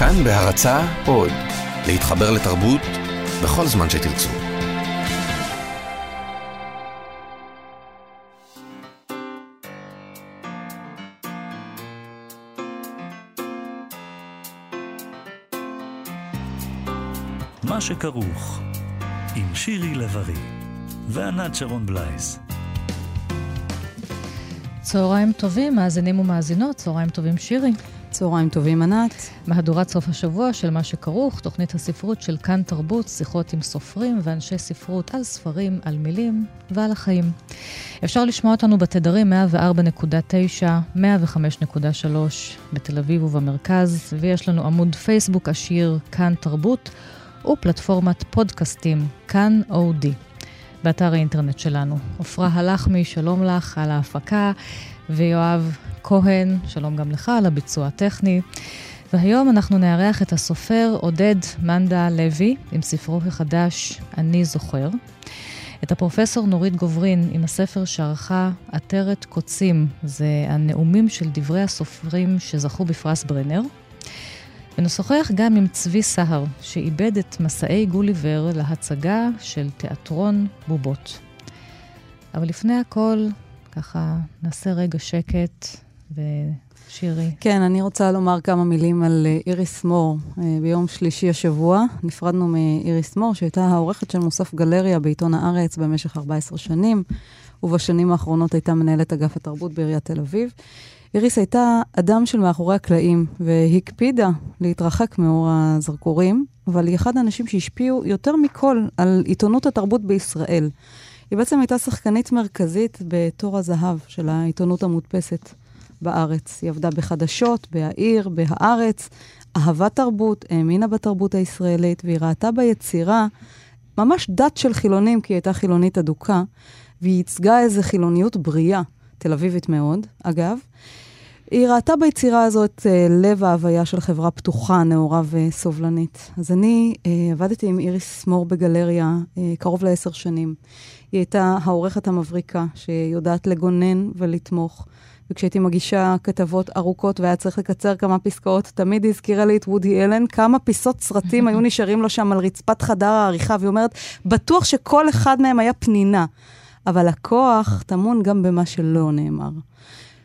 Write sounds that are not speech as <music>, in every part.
כאן בהרצה עוד, להתחבר לתרבות בכל זמן שתרצו. מה שכרוך, עם שירי לב-ארי וענת שרון בלייס. צהריים טובים, מאזינים ומאזינות, צהריים טובים שירי. צהריים טובים, ענת. מהדורת סוף השבוע של מה שכרוך, תוכנית הספרות של כאן תרבות, שיחות עם סופרים ואנשי ספרות על ספרים, על מילים ועל החיים. אפשר לשמוע אותנו בתדרים 104.9, 105.3 בתל אביב ובמרכז, ויש לנו עמוד פייסבוק עשיר כאן תרבות, ופלטפורמת פודקאסטים כאן אודי. באתר האינטרנט שלנו. עפרה הלחמי, שלום לך על ההפקה, ויואב כהן, שלום גם לך על הביצוע הטכני. והיום אנחנו נארח את הסופר עודד מנדה לוי עם ספרו החדש "אני זוכר". את הפרופסור נורית גוברין עם הספר שערכה עטרת קוצים, זה הנאומים של דברי הסופרים שזכו בפרס ברנר. ונשוחח גם עם צבי סהר, שאיבד את מסעי גוליבר להצגה של תיאטרון בובות. אבל לפני הכל, ככה נעשה רגע שקט, ושירי. כן, אני רוצה לומר כמה מילים על אה, איריס מור. אה, ביום שלישי השבוע נפרדנו מאיריס מור, שהייתה העורכת של מוסף גלריה בעיתון הארץ במשך 14 שנים, ובשנים האחרונות הייתה מנהלת אגף התרבות בעיריית תל אביב. איריס הייתה אדם של מאחורי הקלעים, והקפידה להתרחק מאור הזרקורים, אבל היא אחד האנשים שהשפיעו יותר מכל על עיתונות התרבות בישראל. היא בעצם הייתה שחקנית מרכזית בתור הזהב של העיתונות המודפסת בארץ. היא עבדה בחדשות, בהעיר, בהארץ, אהבה תרבות, האמינה בתרבות הישראלית, והיא ראתה ביצירה ממש דת של חילונים, כי היא הייתה חילונית אדוקה, והיא ייצגה איזו חילוניות בריאה, תל אביבית מאוד, אגב. היא ראתה ביצירה הזאת uh, לב ההוויה של חברה פתוחה, נאורה וסובלנית. אז אני uh, עבדתי עם איריס מור בגלריה uh, קרוב לעשר שנים. היא הייתה העורכת המבריקה, שיודעת לגונן ולתמוך. וכשהייתי מגישה כתבות ארוכות והיה צריך לקצר כמה פסקאות, תמיד היא הזכירה לי את וודי אלן, כמה פיסות סרטים היו נשארים לו שם על רצפת חדר העריכה, והיא אומרת, בטוח שכל אחד מהם היה פנינה. אבל הכוח טמון גם במה שלא נאמר.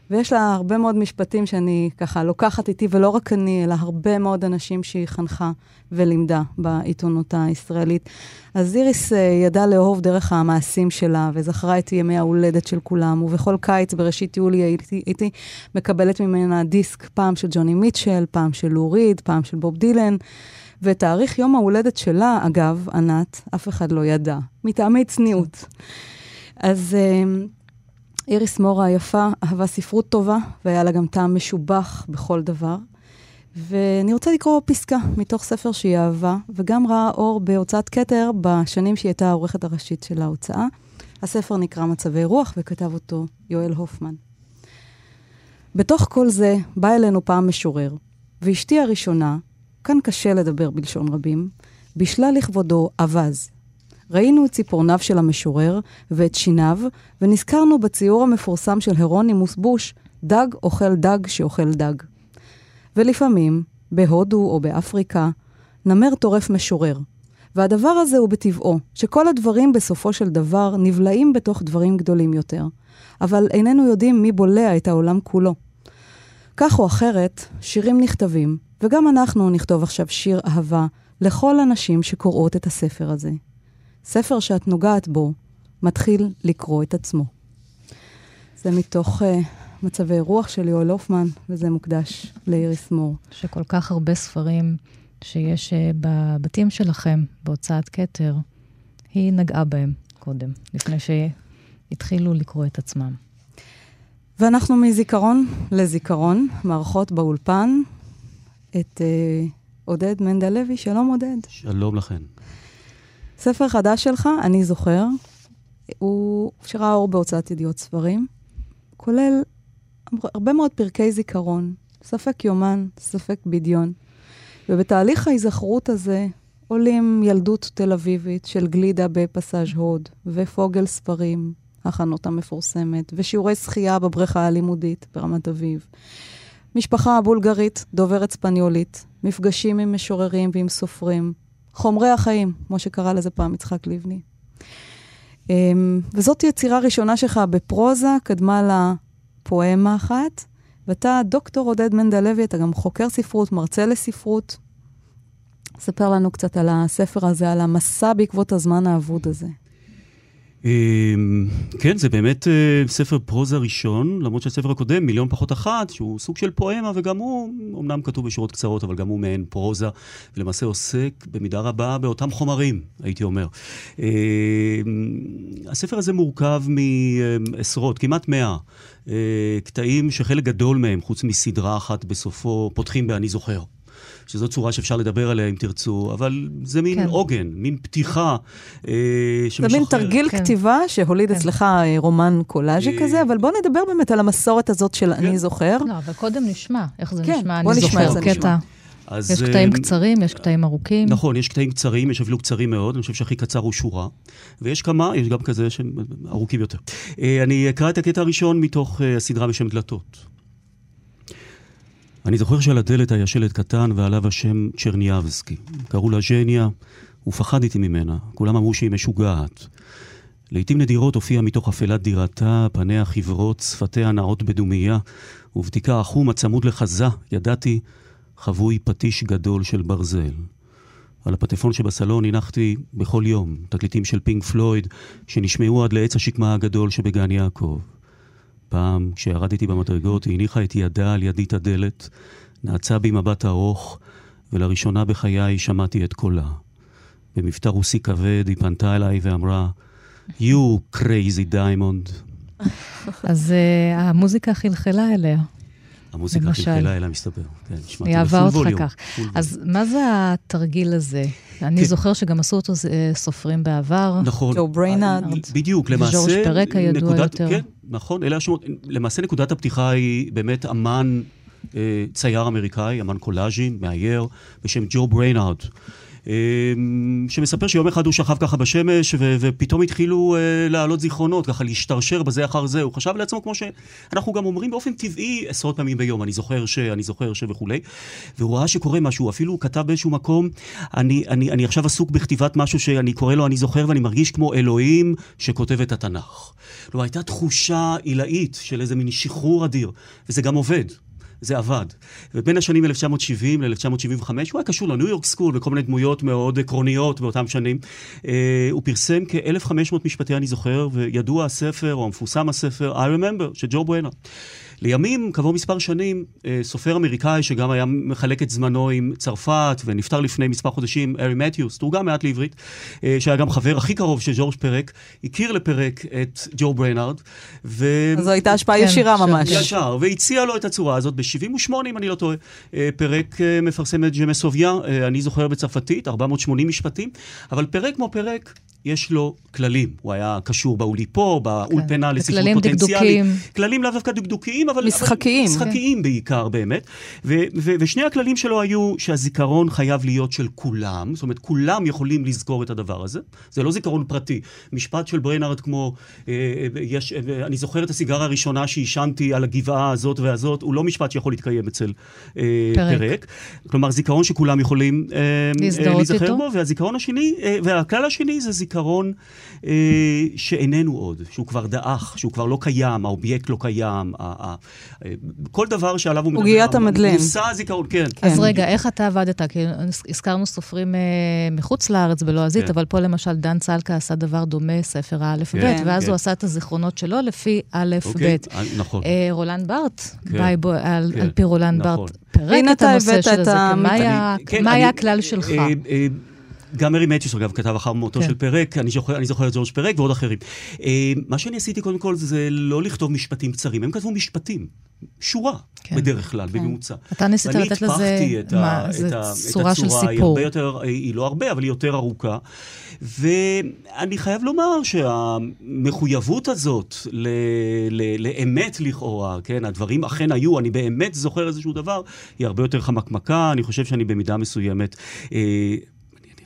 ויש לה הרבה מאוד משפטים שאני ככה לוקחת איתי, ולא רק אני, אלא הרבה מאוד אנשים שהיא חנכה ולימדה בעיתונות הישראלית. אז איריס uh, ידעה לאהוב דרך המעשים שלה, וזכרה את ימי ההולדת של כולם, ובכל קיץ בראשית יולי הייתי, הייתי מקבלת ממנה דיסק, פעם של ג'וני מיטשל, פעם של לוריד, פעם של בוב דילן. ותאריך יום ההולדת שלה, אגב, ענת, אף אחד לא ידע, מטעמי צניעות. אז... Uh, איריס מורה היפה אהבה ספרות טובה, והיה לה גם טעם משובח בכל דבר. ואני רוצה לקרוא פסקה מתוך ספר שהיא אהבה, וגם ראה אור בהוצאת כתר בשנים שהיא הייתה העורכת הראשית של ההוצאה. הספר נקרא מצבי רוח, וכתב אותו יואל הופמן. בתוך כל זה בא אלינו פעם משורר, ואשתי הראשונה, כאן קשה לדבר בלשון רבים, בישלה לכבודו אווז, ראינו את ציפורניו של המשורר ואת שיניו, ונזכרנו בציור המפורסם של הרונימוס בוש, דג אוכל דג שאוכל דג. ולפעמים, בהודו או באפריקה, נמר טורף משורר. והדבר הזה הוא בטבעו, שכל הדברים בסופו של דבר נבלעים בתוך דברים גדולים יותר. אבל איננו יודעים מי בולע את העולם כולו. כך או אחרת, שירים נכתבים, וגם אנחנו נכתוב עכשיו שיר אהבה לכל הנשים שקוראות את הספר הזה. ספר שאת נוגעת בו מתחיל לקרוא את עצמו. זה מתוך uh, מצבי רוח של יואל הופמן, וזה מוקדש לאיריס מור. שכל כך הרבה ספרים שיש uh, בבתים שלכם, בהוצאת כתר, היא נגעה בהם קודם, לפני שהתחילו לקרוא את עצמם. ואנחנו מזיכרון לזיכרון, מערכות באולפן, את uh, עודד מנדלוי. שלום, עודד. שלום לכן. ספר חדש שלך, אני זוכר, הוא שראה אור בהוצאת ידיעות ספרים, כולל הרבה מאוד פרקי זיכרון, ספק יומן, ספק בדיון. ובתהליך ההיזכרות הזה עולים ילדות תל אביבית של גלידה בפסאז' הוד, ופוגל ספרים, החנות המפורסמת, ושיעורי שחייה בבריכה הלימודית ברמת אביב. משפחה בולגרית, דוברת ספניולית, מפגשים עם משוררים ועם סופרים, חומרי החיים, כמו שקרא לזה פעם יצחק לבני. אמ, וזאת יצירה ראשונה שלך בפרוזה, קדמה לה פואמה אחת, ואתה דוקטור עודד מנדלוי, אתה גם חוקר ספרות, מרצה לספרות. ספר לנו קצת על הספר הזה, על המסע בעקבות הזמן האבוד הזה. אמ, כן, זה באמת אה, ספר פרוזה ראשון, למרות שהספר הקודם, מיליון פחות אחת, שהוא סוג של פואמה, וגם הוא, אמנם כתוב בשורות קצרות, אבל גם הוא מעין פרוזה, ולמעשה עוסק במידה רבה באותם חומרים, הייתי אומר. אמ, הספר הזה מורכב מעשרות, כמעט מאה, אה, קטעים שחלק גדול מהם, חוץ מסדרה אחת בסופו, פותחים ב"אני זוכר". שזו צורה שאפשר לדבר עליה אם תרצו, אבל זה מין כן. עוגן, מין פתיחה אה, שמשחרר. זה מין תרגיל כן. כתיבה שהוליד כן. אצלך אה, רומן קולאז'י אה... כזה, אבל בוא נדבר באמת על המסורת הזאת של כן. אני זוכר. לא, אבל קודם נשמע איך זה כן, נשמע, אני זוכר, זה קטע. אז, יש קטעים uh, קצרים, יש קטעים ארוכים. נכון, יש קטעים קצרים, יש אפילו קצרים מאוד, אני חושב שהכי קצר הוא שורה. ויש כמה, יש גם כזה שהם ארוכים יותר. Uh, אני אקרא את הקטע הראשון מתוך הסדרה בשם דלתות. אני זוכר שעל הדלת היה שלט קטן ועליו השם צ'רניאבסקי. קראו לה ז'ניה, ופחדתי ממנה. כולם אמרו שהיא משוגעת. לעתים נדירות הופיעה מתוך אפלת דירתה, פניה חברות, שפתיה נעות בדומייה, ובתיקה החום הצמוד לחזה, ידעתי, חבוי פטיש גדול של ברזל. על הפטפון שבסלון הנחתי בכל יום תקליטים של פינק פלויד, שנשמעו עד לעץ השקמה הגדול שבגן יעקב. פעם, כשירדתי במדרגות, היא הניחה את ידה על ידית הדלת, נעצה בי מבט ארוך, ולראשונה בחיי שמעתי את קולה. במבטא רוסי כבד היא פנתה אליי ואמרה, You crazy diamond. <laughs> אז אה, המוזיקה חלחלה אליה. המוזיקה חלחלה אליה, מסתבר. כן, נשמעתי היא אהבה אותך כך. אז מה זה התרגיל הזה? אני כן. זוכר שגם עשו אותו אה, סופרים בעבר. נכון. ג'ו בריינארד. בדיוק, למעשה... ג'ורג' פרק הידוע נקודת, יותר. כן, נכון, אלה השמות. למעשה נקודת הפתיחה היא באמת אמן אה, צייר אמריקאי, אמן קולאז'י, מאייר, בשם ג'ו בריינארד. אמ, שמספר שיום אחד הוא שכב ככה בשמש, ו- ופתאום התחילו אה, לעלות זיכרונות, ככה להשתרשר בזה אחר זה. הוא חשב לעצמו, כמו שאנחנו גם אומרים באופן טבעי עשרות פעמים ביום, אני זוכר ש... אני זוכר ש... וכולי. והוא ראה שקורה משהו, אפילו הוא כתב באיזשהו מקום, אני, אני, אני עכשיו עסוק בכתיבת משהו שאני קורא לו אני זוכר, ואני מרגיש כמו אלוהים שכותב את התנ"ך. כלומר, הייתה תחושה עילאית של איזה מין שחרור אדיר, וזה גם עובד. זה עבד. ובין השנים 1970 ל-1975, הוא היה קשור לניו יורק סקול וכל מיני דמויות מאוד עקרוניות באותם שנים. אה, הוא פרסם כ-1,500 משפטי, אני זוכר, וידוע הספר, או המפורסם הספר, I Remember, של ג'ו בואנה. לימים, כעבור מספר שנים, אה, סופר אמריקאי שגם היה מחלק את זמנו עם צרפת ונפטר לפני מספר חודשים, ארי מתיוס, תורגם מעט לעברית, אה, שהיה גם חבר הכי קרוב של ג'ורג' פרק, הכיר לפרק את ג'ו בריינארד. ו... זו הייתה השפעה כן, ישירה ממש. ישר, והציע לו את הצורה הזאת ב-78, אם אני לא טועה. אה, פרק מפרסם את Je me souviens, אני זוכר בצרפתית, 480 משפטים, אבל פרק כמו פרק, יש לו כללים. הוא היה קשור באוליפו, באולפנה כן. לספרות פוטנציאלית. כללים לאו דווקא דקדוקיים, אבל... משחקיים. אבל משחקיים כן. בעיקר, באמת. ו- ו- ושני הכללים שלו היו שהזיכרון חייב להיות של כולם, זאת אומרת, כולם יכולים לזכור את הדבר הזה. זה לא זיכרון פרטי. משפט של בריינארד כמו, אה, יש, אה, אני זוכר את הסיגרה הראשונה שעישנתי על הגבעה הזאת והזאת, הוא לא משפט שיכול להתקיים אצל אה, פרק. פרק. כלומר, זיכרון שכולם יכולים אה, אה, להיזכר בו, והזיכרון השני, אה, והכלל השני זה זיכרון... זיכרון אה, שאיננו עוד, שהוא כבר דעך, שהוא כבר לא קיים, האובייקט לא קיים, ה, אה, כל דבר שעליו הוא מדבר. עוגיית המדלן. מושא הזיכרון, כן. כן. אז רגע, איך אתה עבדת? כי הזכרנו סופרים אה, מחוץ לארץ בלועזית, כן. אבל פה למשל דן צלקה עשה דבר דומה, ספר האלף-בית, כן, ואז כן. הוא עשה את הזיכרונות שלו לפי א'-ב'. אוקיי, אה, נכון. אה, רולאן בארט, כן, בייבו, על, כן, על פי רולאן נכון. בארט, פירק את הנושא של זה. מה כן, היה הכלל שלך? גם הארי מתיוס, אגב, כתב אחר מותו כן. של פרק, אני זוכר, אני זוכר את ג'ורג' פרק ועוד אחרים. אה, מה שאני עשיתי קודם כל זה לא לכתוב משפטים קצרים, הם כתבו משפטים. שורה, כן, בדרך כלל, כן. בממוצע. אתה ניסית לתת לזה, את מה, את זה צורה של סיפור. היא הרבה יותר, היא לא הרבה, אבל היא יותר ארוכה. ואני חייב לומר שהמחויבות הזאת ל, ל, לאמת לכאורה, כן, הדברים אכן היו, אני באמת זוכר איזשהו דבר, היא הרבה יותר חמקמקה, אני חושב שאני במידה מסוימת... אה,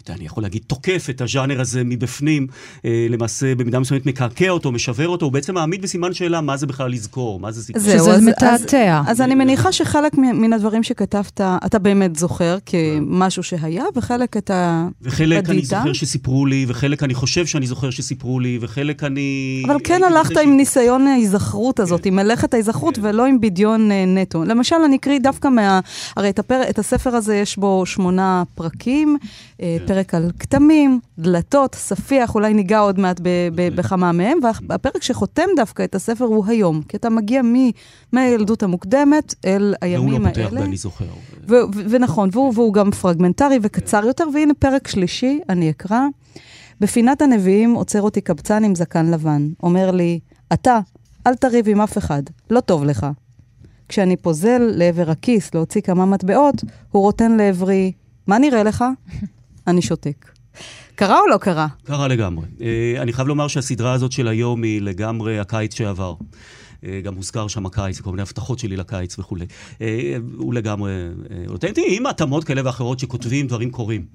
יודע, אני יכול להגיד, תוקף את הז'אנר הזה מבפנים, אה, למעשה במידה מסוימת מקעקע אותו, משוור אותו, הוא בעצם מעמיד בסימן שאלה מה זה בכלל לזכור, מה זה סיפור. זהו, שזה אז, מתעתע. אז, אז אני מניחה שחלק מן הדברים שכתבת, אתה באמת זוכר כמשהו שהיה, וחלק אתה וחלק בדית. אני זוכר שסיפרו לי, וחלק אני חושב שאני זוכר שסיפרו לי, וחלק אני... אבל כן הלכת עם ש... ניסיון ההיזכרות הזאת, כן. עם מלאכת ההיזכרות, כן. ולא עם בדיון אה, נטו. למשל, אני אקריא דווקא מה... הרי את, הפר... את הספר הזה יש בו שמונה פרקים, אה, כן. פרק על כתמים, דלתות, ספיח, אולי ניגע עוד מעט בכמה מהם, והפרק שחותם דווקא את הספר הוא היום, כי אתה מגיע מהילדות המוקדמת אל הימים האלה. והוא לא פותח ואני זוכר. ונכון, והוא גם פרגמנטרי וקצר יותר, והנה פרק שלישי, אני אקרא. בפינת הנביאים עוצר אותי קבצן עם זקן לבן. אומר לי, אתה, אל תריב עם אף אחד, לא טוב לך. כשאני פוזל לעבר הכיס להוציא כמה מטבעות, הוא רוטן לעברי, מה נראה לך? אני שותק. קרה או לא קרה? קרה לגמרי. Uh, אני חייב לומר שהסדרה הזאת של היום היא לגמרי הקיץ שעבר. Uh, גם הוזכר שם הקיץ, כל מיני הבטחות שלי לקיץ וכולי. Uh, הוא לגמרי אותנטי, עם התאמות כאלה ואחרות שכותבים, דברים קורים.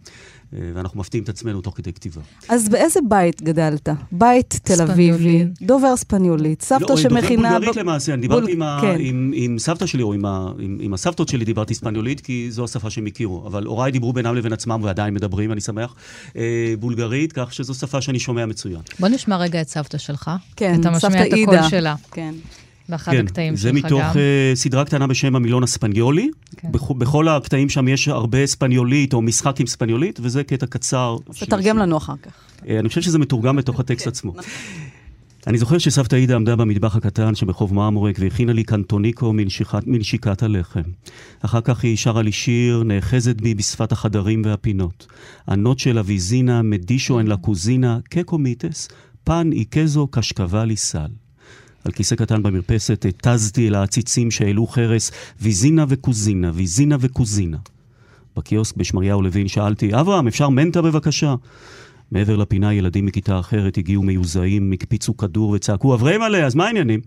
אה, ואנחנו מפתיעים את עצמנו תוך כדי כתיבה. אז באיזה בית גדלת? בית תל אביבי, דובר ספניולית, סבתא לא, שמכינה... דובר בולגרית למעשה, אני דיברתי עם, כן. עם, עם סבתא שלי, או עם, ה, עם, עם הסבתות שלי דיברתי ספניולית, כי זו השפה שהם הכירו. אבל הוריי דיברו בינם לבין עצמם, ועדיין מדברים, אני שמח, אה, בולגרית, כך שזו שפה שאני שומע מצוין. בוא נשמע רגע את סבתא שלך. כן, סבתא אידה. אתה משמיע את הקול שלה. כן. באחד כן, הקטעים שלך גם. זה מתוך uh, סדרה קטנה בשם המילון הספניולי. כן. בכ, בכל הקטעים שם יש הרבה ספניולית או משחק עם ספניולית, וזה קטע קצר. אז תתרגם לנו אחר כך. Uh, אני חושב שזה מתורגם בתוך הטקסט כן, עצמו. נכון. אני זוכר שסבתא עידה עמדה במטבח הקטן שברחוב מרמורק והכינה לי קנטוניקו מנשיקת הלחם. אחר כך היא שרה לי שיר, נאחזת בי בשפת החדרים והפינות. ענות של אביזינה, מדישו אין לקוזינה, קקו מיטס, פן איקזו קשקבה לי סל. על כיסא קטן במרפסת, התזתי אל העציצים שהעלו חרס, ויזינה וקוזינה, ויזינה וקוזינה. בקיוסק בשמריהו לוין שאלתי, אברהם, אפשר מנטה בבקשה? מעבר לפינה ילדים מכיתה אחרת הגיעו מיוזעים, הקפיצו כדור וצעקו, אברהם מלא, אז מה העניינים?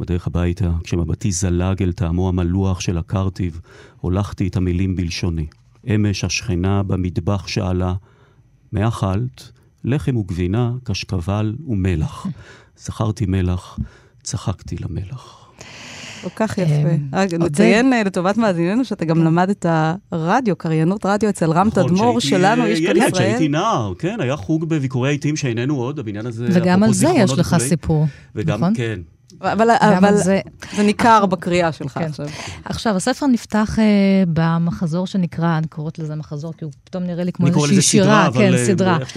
בדרך הביתה, כשמבטי זלג אל טעמו המלוח של הקרטיב, הולכתי את המילים בלשוני. אמש השכנה במטבח שאלה, מה אכלת? לחם וגבינה, קשקבל ומלח. זכרתי מלח, צחקתי למלח. כל כך יפה. רק נציין אה, לטובת מאזיננו שאתה גם למד את הרדיו, קריינות רדיו אצל רם נכון, תדמור שלנו, איש כאן ישראל. כשהייתי נער, כן, היה חוג בביקורי העיתים שאיננו עוד, הבניין הזה... וגם על זה יש לך סיפור, וגם, כן. אבל, אבל זה... זה ניכר בקריאה שלך כן. עכשיו. עכשיו, הספר נפתח uh, במחזור שנקרא, אני קוראת לזה מחזור, כי הוא פתאום נראה לי כמו איזושהי שירה. אני קורא לזה סדרה, אבל כן,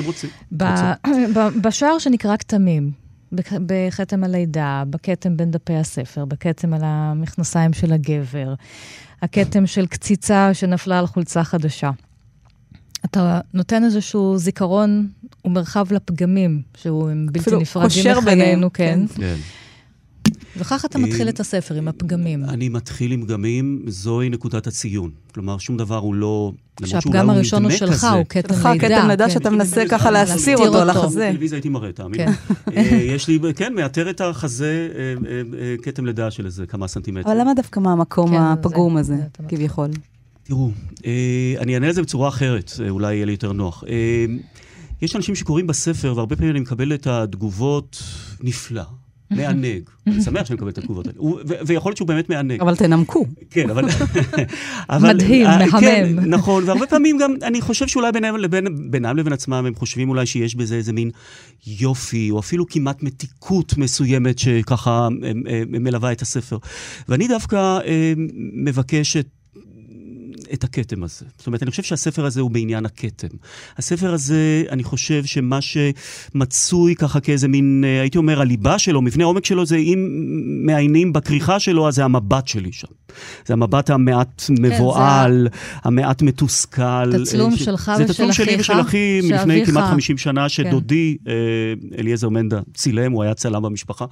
סדרה. בשער שנקרא כתמים. בכתם הלידה, בכתם בין דפי הספר, בכתם על המכנסיים של הגבר, הכתם של קציצה שנפלה על חולצה חדשה. אתה נותן איזשהו זיכרון ומרחב לפגמים, שהוא בלתי נפרדים מחיינו, כן. כן. כן. וכך אתה מתחיל את הספר, עם הפגמים. אני מתחיל עם פגמים, זוהי נקודת הציון. כלומר, שום דבר הוא לא... שהפגם הראשון הוא שלך, הוא כתם לידה. כתם לידה שאתה מנסה ככה להסיר אותו על החזה. בטלוויזיה הייתי מראה, תאמין. כן. אה, יש לי, כן, מאתר את החזה, אה, אה, כתם לידה של איזה כמה סנטימטרים. אבל למה דווקא מהמקום כן, הפגום הזה, כביכול? תראו, אני אענה על זה בצורה אחרת, אולי יהיה לי יותר נוח. יש אנשים שקוראים בספר, והרבה פעמים אני מקבל את התגובות נפלא. מענג. אני שמח שאני מקבל את התגובות האלה. ויכול להיות שהוא באמת מענג. אבל תנמקו. כן, אבל... <laughs> מדהים, אה, מהמם. כן, נכון, והרבה פעמים גם, אני חושב שאולי בינם לבין עצמם, הם חושבים אולי שיש בזה איזה מין יופי, או אפילו כמעט מתיקות מסוימת שככה מלווה את הספר. ואני דווקא אה, מבקש את את הכתם הזה. זאת אומרת, אני חושב שהספר הזה הוא בעניין הכתם. הספר הזה, אני חושב שמה שמצוי ככה כאיזה מין, אה, הייתי אומר, הליבה שלו, מבנה העומק שלו, זה אם מעיינים בכריכה שלו, אז זה המבט שלי שם. זה המבט המעט מבוהל, כן, זה... המעט מתוסכל. תצלום ש... שלך ושל אחיך. זה תצלום שלי ושל אחי מלפני כמעט 50 שנה, כן. שדודי, כן. אליעזר מנדה, צילם, הוא היה צלם במשפחה.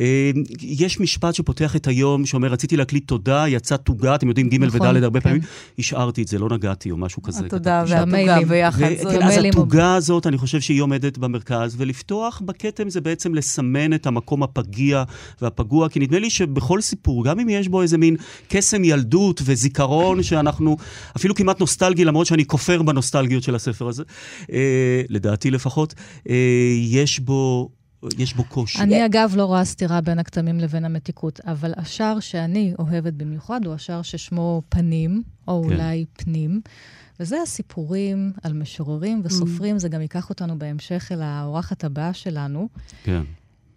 אה, יש משפט שפותח את היום, שאומר, רציתי להקליט תודה, יצא תוגה, אתם יודעים, ג' נכון, וד' הרבה כן. פעמים. השארתי את זה, לא נגעתי או משהו כזה. התודה כתבתי שם. והתוגה המיילים. ביחד. ו- כן, אז התוגה הזאת, אני חושב שהיא עומדת במרכז, ולפתוח בכתם זה בעצם לסמן את המקום הפגיע והפגוע, כי נדמה לי שבכל סיפור, גם אם יש בו איזה מין קסם ילדות וזיכרון שאנחנו, אפילו כמעט נוסטלגי, למרות שאני כופר בנוסטלגיות של הספר הזה, אה, לדעתי לפחות, אה, יש בו... יש בו קושי. אני אגב לא רואה סתירה בין הכתמים לבין המתיקות, אבל השער שאני אוהבת במיוחד הוא השער ששמו פנים, או כן. אולי פנים. וזה הסיפורים על משוררים וסופרים, זה גם ייקח אותנו בהמשך אל האורחת הבאה שלנו. כן.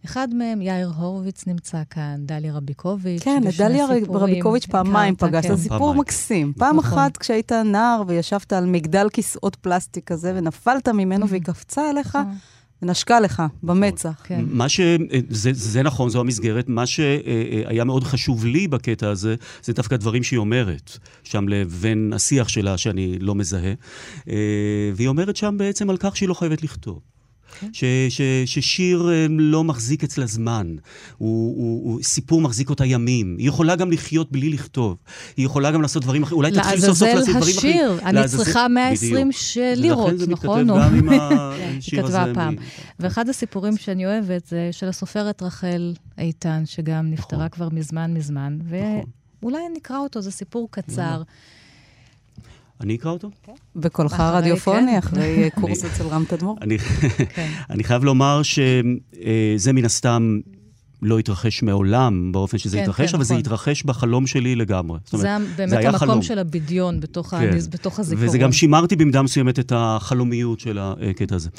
אחד מהם, יאיר הורוביץ נמצא כאן, דליה רביקוביץ'. כן, את דליה רביקוביץ' פעמיים פגשת. כן. זה סיפור פעמיים. מקסים. פעם נכון. אחת כשהיית נער וישבת על מגדל כיסאות פלסטיק כזה ונפלת ממנו והיא קפצה אליך נכון, ונשקה לך במצח. כן. מה ש... זה, זה נכון, זו המסגרת. מה שהיה מאוד חשוב לי בקטע הזה, זה דווקא דברים שהיא אומרת, שם לבין השיח שלה, שאני לא מזהה. אה, והיא אומרת שם בעצם על כך שהיא לא חייבת לכתוב. ש, ש, ששיר אה, לא מחזיק אצלה זמן, הוא, הוא, הוא, סיפור מחזיק אותה ימים. היא יכולה גם לחיות בלי לכתוב. היא יכולה גם לעשות דברים אחרים, אולי תתחיל סוף סוף לעזאזל לעשות דברים אחרים. השיר, אני לעזאזל- צריכה 120 בדיוק. ש- לירות, ולכן זה נכון? מתכתב גם עם <laughs> היא השיר הזה. כתבה פעם. ואחד הסיפורים שאני אוהבת זה של הסופרת רחל איתן, שגם נפטרה נכון. כבר מזמן מזמן, נכון. ואולי נקרא אותו, זה סיפור קצר. אני אקרא אותו? בקולך אחרי, הרדיופוני, כן. אחרי אה, קורס אצל רם תדמור. אני, כן. אני חייב לומר שזה מן הסתם לא התרחש מעולם באופן שזה כן, התרחש, כן, אבל זה נכון. התרחש בחלום שלי לגמרי. זאת זה אומרת, באמת היה המקום חלום. של הבדיון בתוך כן. הנז- בתוך הזיכרון. וזה גם שימרתי במידה מסוימת את החלומיות של הקטע הזה.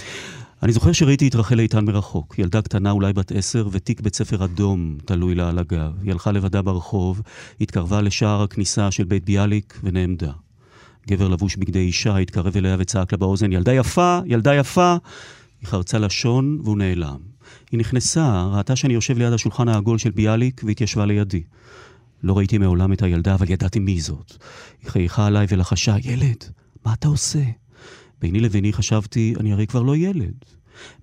אני זוכר שראיתי את רחל איתן מרחוק, ילדה קטנה אולי בת עשר, ותיק בית ספר אדום תלוי לה על הגב. היא הלכה לבדה ברחוב, התקרבה לשער הכניסה של בית ביאליק ונעמדה. גבר לבוש בגדי אישה התקרב אליה וצעק לה באוזן, ילדה יפה, ילדה יפה. היא חרצה לשון והוא נעלם. היא נכנסה, ראתה שאני יושב ליד השולחן העגול של ביאליק והתיישבה לידי. לא ראיתי מעולם את הילדה, אבל ידעתי מי זאת. היא חייכה עליי ולחשה, ילד, מה אתה עושה? ביני לביני חשבתי, אני הרי כבר לא ילד.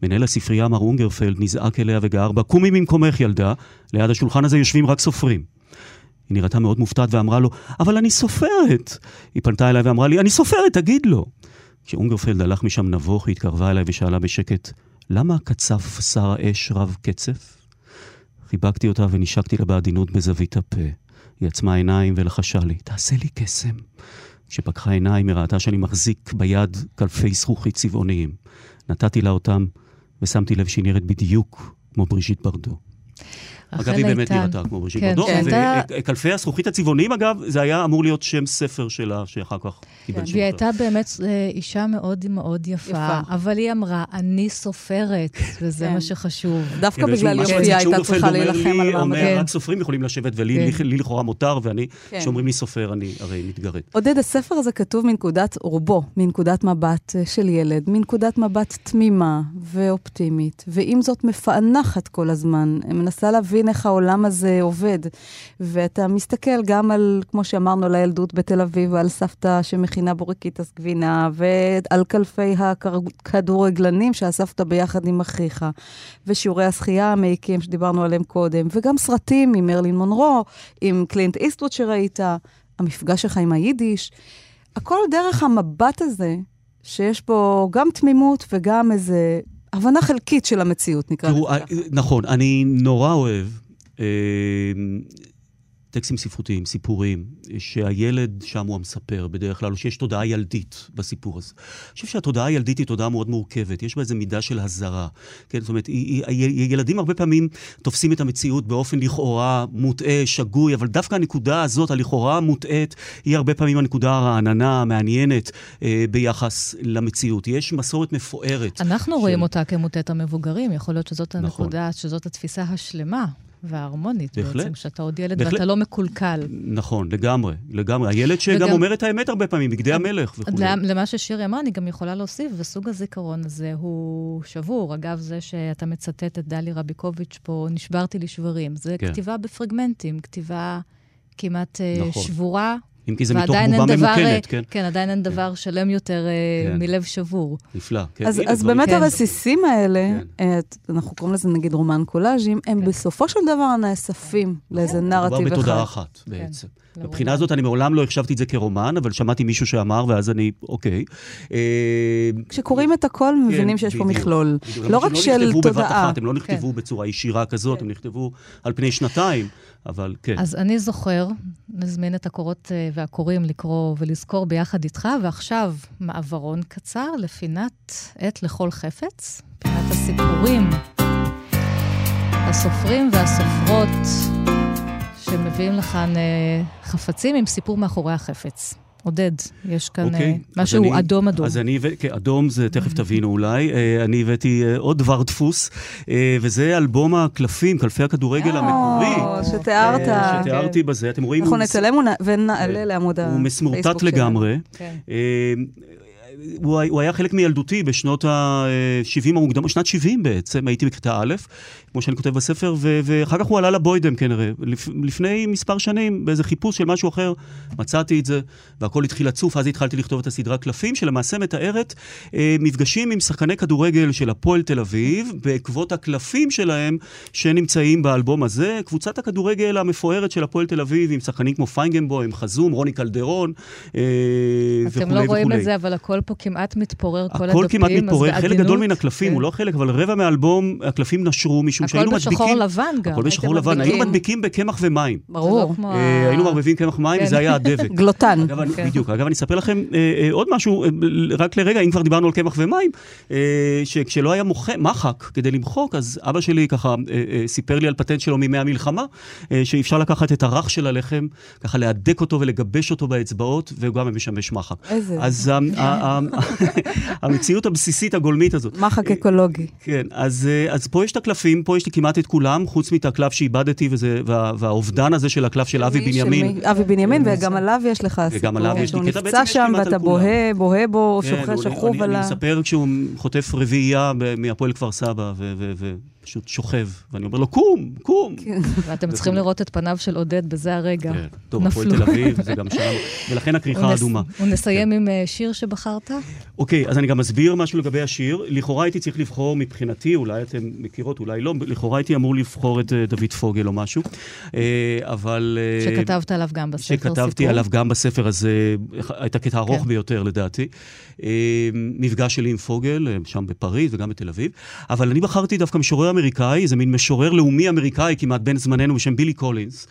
מנהל הספרייה מר אונגרפלד נזעק אליה וגער בה, קומי ממקומך ילדה, ליד השולחן הזה יושבים רק סופרים. היא נראתה מאוד מופתעת ואמרה לו, אבל אני סופרת. היא פנתה אליי ואמרה לי, אני סופרת, תגיד לו. כשאונגרפלד הלך משם נבוך, היא התקרבה אליי ושאלה בשקט, למה קצף שר האש רב קצף? חיבקתי אותה ונשקתי לה בעדינות בזווית הפה. היא עצמה עיניים ולחשה לי, תעשה לי קסם. כשפקחה עיניים היא ראתה שאני מחזיק ביד קלפי זכוכית צבעוניים. נתתי לה אותם, ושמתי לב שהיא נראית בדיוק כמו בריז'יט ברדו. אגב, היא באמת. נראתה כמו בריז'יט כן, ברדו. שהייתה- וקלפי הזכוכית הצבעוניים, אגב, זה היה אמור להיות שם ספר שלה, שאחר כך קיבל שם. והיא הייתה באמת אה, אישה מאוד מאוד יפה, יפה. אבל היא אמרה, אני סופרת, <laughs> וזה כן. מה שחשוב. דווקא כן, בגלל מצחיק הייתה צריכה להילחם על מעמדה. רק סופרים יכולים לשבת, ולי כן. לכאורה מותר, ואני, כן. כשאומרים לי סופר, אני הרי מתגרד. עודד, הספר הזה כתוב מנקודת, רובו, מנקודת מבט אה, של ילד, מנקודת מבט תמימה ואופטימית, ועם זאת מפענחת כל הזמן, מנסה להבין איך העולם הזה עובד. ואתה מסתכל גם על, כמו שאמרנו, על הילדות בתל אביב, ועל סבתא שמכינה בורקיטס גבינה, ועל קלפי הכדורגלנים שאספת ביחד עם אחיך, ושיעורי השחייה המעיקים שדיברנו עליהם קודם, וגם סרטים עם מרלין מונרו, עם קלינט איסטרוט שראית. המפגש שלך עם היידיש, הכל דרך המבט הזה, שיש בו גם תמימות וגם איזה הבנה חלקית של המציאות, נקרא לזה ככה. נכון, אני נורא אוהב אה, טקסטים ספרותיים, סיפורים, שהילד שם הוא המספר בדרך כלל, או שיש תודעה ילדית בסיפור הזה. אני חושב שהתודעה הילדית היא תודעה מאוד מורכבת, יש בה איזו מידה של הזרה. כן, זאת אומרת, היא, היא, היא, ילדים הרבה פעמים תופסים את המציאות באופן לכאורה מוטעה, שגוי, אבל דווקא הנקודה הזאת, הלכאורה מוטעית, היא הרבה פעמים הנקודה הרעננה, המעניינת, אה, ביחס למציאות. יש מסורת מפוארת. אנחנו של- רואים אותה כמוטט המבוגרים, יכול להיות שזאת נכון. הנקודה, שזאת התפיסה השלמה וההרמונית בהחלט. בעצם, שאתה עוד ילד בהחלט. ואתה לא מקולקל. נכון, לגמרי, לגמרי. הילד שגם וגם- אומר את האמת הרבה פעמים, בגדי המלך וכו'. למ- למה ששירי אמרה, אני גם יכולה להוסיף, וסוג הזיכרון הזה הוא שבור. אגב, זה שאתה מצטט את דלי רביקוביץ' פה, נשברתי לשברים. זה כן. כתיבה בפרגמנטים, כתיבה כמעט אה, נכון. שבורה. אם כי זה מתוך ממוכנת, אה, כן? כן, עדיין אין דבר שלם יותר אה, כן. מלב שבור. נפלא. כן, אז, אז באמת כן. הרסיסים האלה, כן. את, אנחנו קוראים לזה נגיד רומן קולאז'ים, הם כן. בסופו של דבר נאספים לאיזה נרטיב מדובר אחד. בתודעה אחת בעצם. מבחינה הזאת אני מעולם לא החשבתי את זה כרומן, אבל שמעתי מישהו שאמר, ואז אני, אוקיי. אה, כשקוראים את הכל, כן, מבינים שיש פה. מכלול. לא רק של נכתבו בבת תודעה. אחת, הם לא נכתבו בצורה ישירה כזאת, הם נכתבו על פני שנתיים, אבל כן. אז אני זוכר, נזמין את הקורות אה, והקוראים לקרוא ולזכור ביחד איתך, ועכשיו מעברון קצר לפינת עת לכל חפץ, פינת הסיפורים, הסופרים והסופרות שמביאים לכאן אה, חפצים עם סיפור מאחורי החפץ. עודד, יש כאן אוקיי, אה, משהו אני- אדום אדום. אז אני הבאתי, כן, אדום זה תכף תבינו אולי, אה, אני הבאתי אה, עוד דבר דפוס, וזה אלבום הקלפים, קלפי הכדורגל המקורי. שתיארת. שתיארתי בזה, אתם רואים, אנחנו הוא- נצלם ונע- ונעלה לעמוד הוא הפייסבוק מסמורטט שלנו. לגמרי. כן. הוא, היה- הוא היה חלק מילדותי בשנות ה-70 המוקדמות, שנת 70 בעצם, הייתי בכיתה א', כמו שאני כותב בספר, ו- ואחר כך הוא עלה לבוידם כנראה. לפ- לפני מספר שנים, באיזה חיפוש של משהו אחר, מצאתי את זה, והכל התחיל לצוף, אז התחלתי לכתוב את הסדרה קלפים, שלמעשה מתארת אה, מפגשים עם שחקני כדורגל של הפועל תל אביב, בעקבות הקלפים שלהם שנמצאים באלבום הזה. קבוצת הכדורגל המפוארת של הפועל תל אביב, עם שחקנים כמו פיינגנבוים, חזום, רוני קלדרון, אה, וכולי אתם לא רואים וכולי. את זה, אבל הכל פה כמעט מתפורר, כל הדפים. הכל כמעט מתפורר, חלק בעדינות, גדול מן הקלפים, כן. הוא לא חלק, אבל רבע מהאלבום, הקלפים נשרו, משום שהיינו הכל מדביקים... בשחור לבן גם. הכל בשחור לבן, היינו מדביקים. בקמח ומים. ברור. לא כמו אה, היינו מערבבים קמח מים, כן. וזה היה הדבק. <laughs> גלוטן. אגב, אני, כן. בדיוק. אגב, אני אספר לכם אה, אה, עוד משהו, אה, רק לרגע, אם כבר דיברנו על קמח ומים, אה, שכשלא היה מוח, מחק כדי למחוק, אז אבא שלי ככה אה, אה, סיפר לי על פטנט שלו מימי המלחמה, אה, שאפשר לקחת את הרך של הלחם, ככה להדק אותו ולגבש אותו באצבעות, והוא גם משמש מחק. איזה... אז ה- ה- ה- <laughs> המציאות הבסיסית הגולמית הזאת. מחק אקולוגי. כן, אז, אה, אז פה יש את הקלפים, פה יש לי כמעט את כולם, חוץ מאת הקלף שאיבדתי, וזה, וה, והאובדן הזה של הקלף של אבי מי? בנימין. מי? אבי בנימין, וגם עליו יש לך סיפור. וגם עליו יש לי קטע, בעצם נפצע יש שם כמעט ואתה על כולם. בוהה, בוהה בו, כן, שוכב הוא- שכוב אני, על אני ה... מספר כשהוא חוטף רביעייה מהפועל כפר סבא, ופשוט שוכב, ואני אומר לו, קום, קום. כן. ואתם צריכים וכולי. לראות את פניו של עודד בזה הרגע. כן, טוב, הפועל תל אביב, זה גם שם, <laughs> ולכן הכריכה האדומה. ונסיים עם אה, שיר שבחרת? אוקיי, אז אני גם אסביר משהו לגבי השיר. לכאורה הייתי צריך לבחור מבחינתי, אולי אתם מכירות, אולי לא, לכאורה הייתי אמור לבחור את אה, דוד פוגל או משהו, אה, אבל... שכתבת עליו גם בספר סיפור. שכתבתי עליו גם בספר הזה, את הקטע הארוך כן. ביותר לדעתי. אה, מפגש שלי עם פוגל, אה, שם בפריז וגם בתל אביב. אבל אני בחרתי דווקא משורר אמריקאי, איזה מין משורר לאומי אמריקאי כמעט בן זמננו בשם בילי קולינס,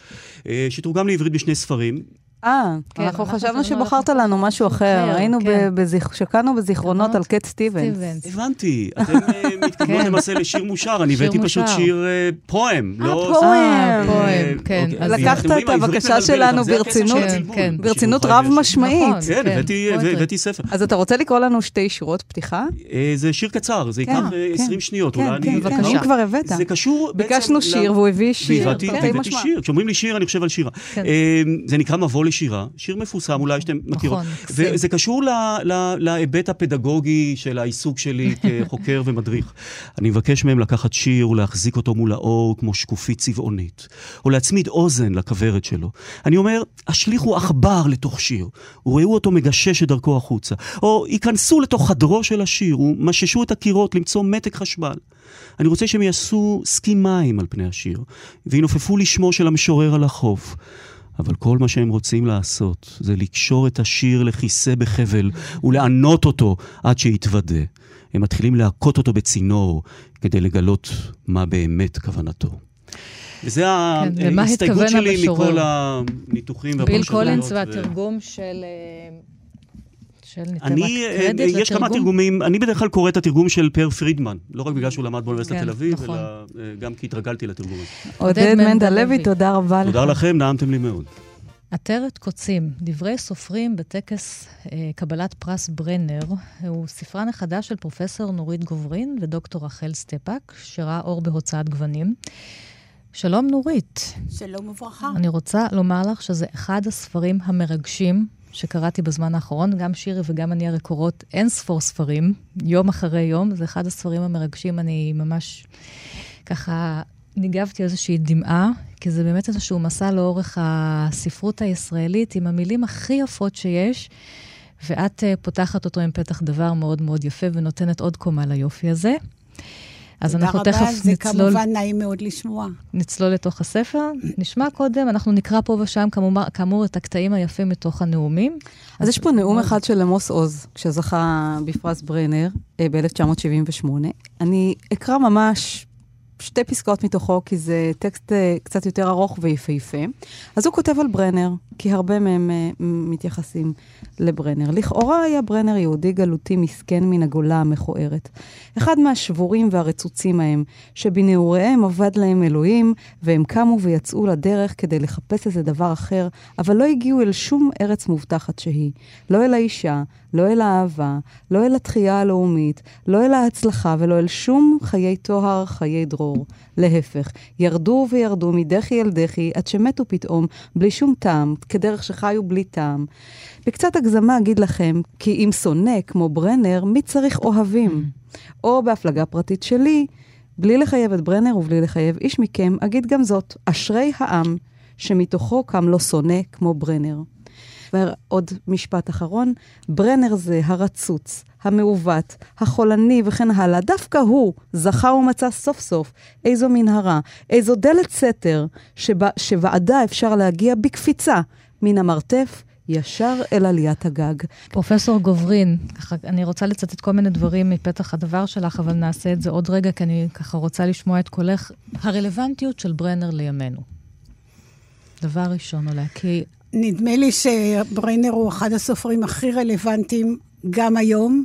אה, שתורגם לעברית בשני ספרים. אה, כן, אנחנו אנחנו חשבנו שבחרת לנו משהו אחר. אחר, היינו כן. ב- בזיכ- שקענו בזיכרונות זיכרונות על קט סטיבנס. סטיבנס. הבנתי, <laughs> אתם אה, מתכוונות כן. למעשה לשיר מושר, אני הבאתי פשוט. שיר אה, פוהם. אה, לא- פוהם. אה, פוהם, אה, כן. אוקיי, לקחת את הבקשה שלנו ברצינות. כן, ברצינות חי רב וישיר. משמעית. נכון. כן, הבאתי- ספר. אז אתה רוצה לקרוא לנו שתי שורות פתיחה? זה שיר קצר, זה ייקח אה, כן. 20 שניות. כן, אולי כן, אני- כן, בבקשה. אם כבר הבאת. זה קשור בעצם... ביקשנו שיר והוא הביא שיר. והבאתי. שיר. כשאומרים לי שיר, אני חושב על שירה. זה נקרא מבוא לשירה, שיר מפורסם, אולי שאתם מכירות. מקסים. וזה קשור להיבט הפדגוגי של העיסוק שלי <laughs> כחוקר ומדריך. אני מבקש מהם לקחת שיר ולהחזיק אותו מול האור כמו שקופית צבעונית, או להצמיד אוזן לכוורת שלו. אני אומר, השליכו עכבר לתוך שיר, וראו אותו מגשש את דרכו החוצה, או ייכנסו לתוך חדרו של השיר ומששו את הקירות למצוא מתק חשמל. אני רוצה שהם יעשו סקי מים על פני השיר, וינופפו לשמו של המשורר על החוף. אבל כל מה שהם רוצים לעשות זה לקשור את השיר לכיסא בחבל ולענות אותו עד שיתוודה. הם מתחילים להכות אותו בצינור כדי לגלות מה באמת כוונתו. וזה כן, למה ההסתייגות שלי המשורר? מכל הניתוחים ביל והפרשנויות. קולינס ו- והתרגום של... אה, של ניתן רק אני, אה, קרדיט יש כמה לתרגום? תרגומים, אני בדרך כלל קורא את התרגום של אבר פרידמן, לא רק בגלל שהוא למד באוניברסיטת כן, תל אביב, נכון. אלא אה, גם כי התרגלתי לתרגום הזה. עודד מנדה לוי, תודה רבה לך. תודה לכם, נעמתם לי מאוד. עטרת קוצים, דברי סופרים בטקס אה, קבלת פרס ברנר, הוא ספרן החדש של פרופסור נורית גוברין ודוקטור רחל סטפאק, שראה אור בהוצאת גוונים. שלום נורית. שלום וברכה. אני רוצה לומר לך שזה אחד הספרים המרגשים שקראתי בזמן האחרון, גם שירי וגם אני הרי קוראות אין ספור ספרים, יום אחרי יום, זה אחד הספרים המרגשים, אני ממש ככה ניגבתי איזושהי דמעה, כי זה באמת איזשהו מסע לאורך הספרות הישראלית עם המילים הכי יפות שיש, ואת uh, פותחת אותו עם פתח דבר מאוד מאוד יפה ונותנת עוד קומה ליופי הזה. אז אנחנו תודה תכף רבה, זה נצלול, כמובן נעים מאוד לשמוע. נצלול לתוך הספר. <clears throat> נשמע קודם, אנחנו נקרא פה ושם כאמור, כאמור את הקטעים היפים מתוך הנאומים. אז יש פה נאום אחד של עמוס עוז, שזכה בפרס ברנר אה, ב-1978. אני אקרא ממש שתי פסקאות מתוכו, כי זה טקסט אה, קצת יותר ארוך ויפהפה. אז הוא כותב על ברנר, כי הרבה מהם אה, מתייחסים לברנר. לכאורה היה ברנר יהודי גלותי מסכן מן הגולה המכוערת. אחד מהשבורים והרצוצים ההם, שבנעוריהם אבד להם אלוהים, והם קמו ויצאו לדרך כדי לחפש איזה דבר אחר, אבל לא הגיעו אל שום ארץ מובטחת שהיא. לא אל האישה, לא אל האהבה, לא אל התחייה הלאומית, לא אל ההצלחה ולא אל שום חיי טוהר, חיי דרור. להפך, ירדו וירדו מדחי אל דחי עד שמתו פתאום, בלי שום טעם, כדרך שחיו בלי טעם. בקצת הגזמה אגיד לכם, כי אם שונא כמו ברנר, מי צריך אוהבים? או בהפלגה פרטית שלי, בלי לחייב את ברנר ובלי לחייב איש מכם, אגיד גם זאת, אשרי העם שמתוכו קם לו שונא כמו ברנר. ועוד משפט אחרון, ברנר זה הרצוץ, המעוות, החולני וכן הלאה, דווקא הוא זכה ומצא סוף סוף איזו מנהרה, איזו דלת סתר, שבה, שוועדה אפשר להגיע בקפיצה מן המרתף ישר אל עליית הגג. פרופסור גוברין, אני רוצה לצטט כל מיני דברים מפתח הדבר שלך, אבל נעשה את זה עוד רגע, כי אני ככה רוצה לשמוע את קולך. הרלוונטיות של ברנר לימינו. דבר ראשון עולה, כי... נדמה לי שברנר הוא אחד הסופרים הכי רלוונטיים גם היום,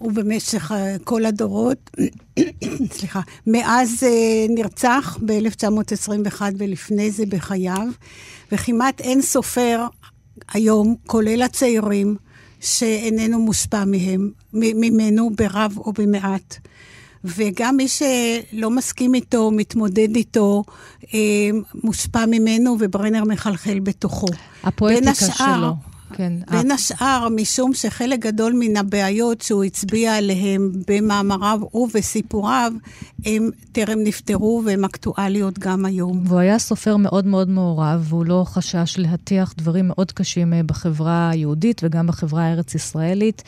ובמשך כל הדורות. <coughs> סליחה. מאז uh, נרצח ב-1921 ולפני זה בחייו, וכמעט אין סופר היום, כולל הצעירים, שאיננו מושפע מהם, ממנו ברב או במעט. וגם מי שלא מסכים איתו, מתמודד איתו, אה, מושפע ממנו, וברנר מחלחל בתוכו. הפואטיקה השאר, שלו. כן. בין השאר, משום שחלק גדול מן הבעיות שהוא הצביע עליהן במאמריו ובסיפוריו, הם טרם נפתרו והן אקטואליות גם היום. והוא היה סופר מאוד מאוד מעורב, והוא לא חשש להטיח דברים מאוד קשים אה, בחברה היהודית וגם בחברה הארץ-ישראלית.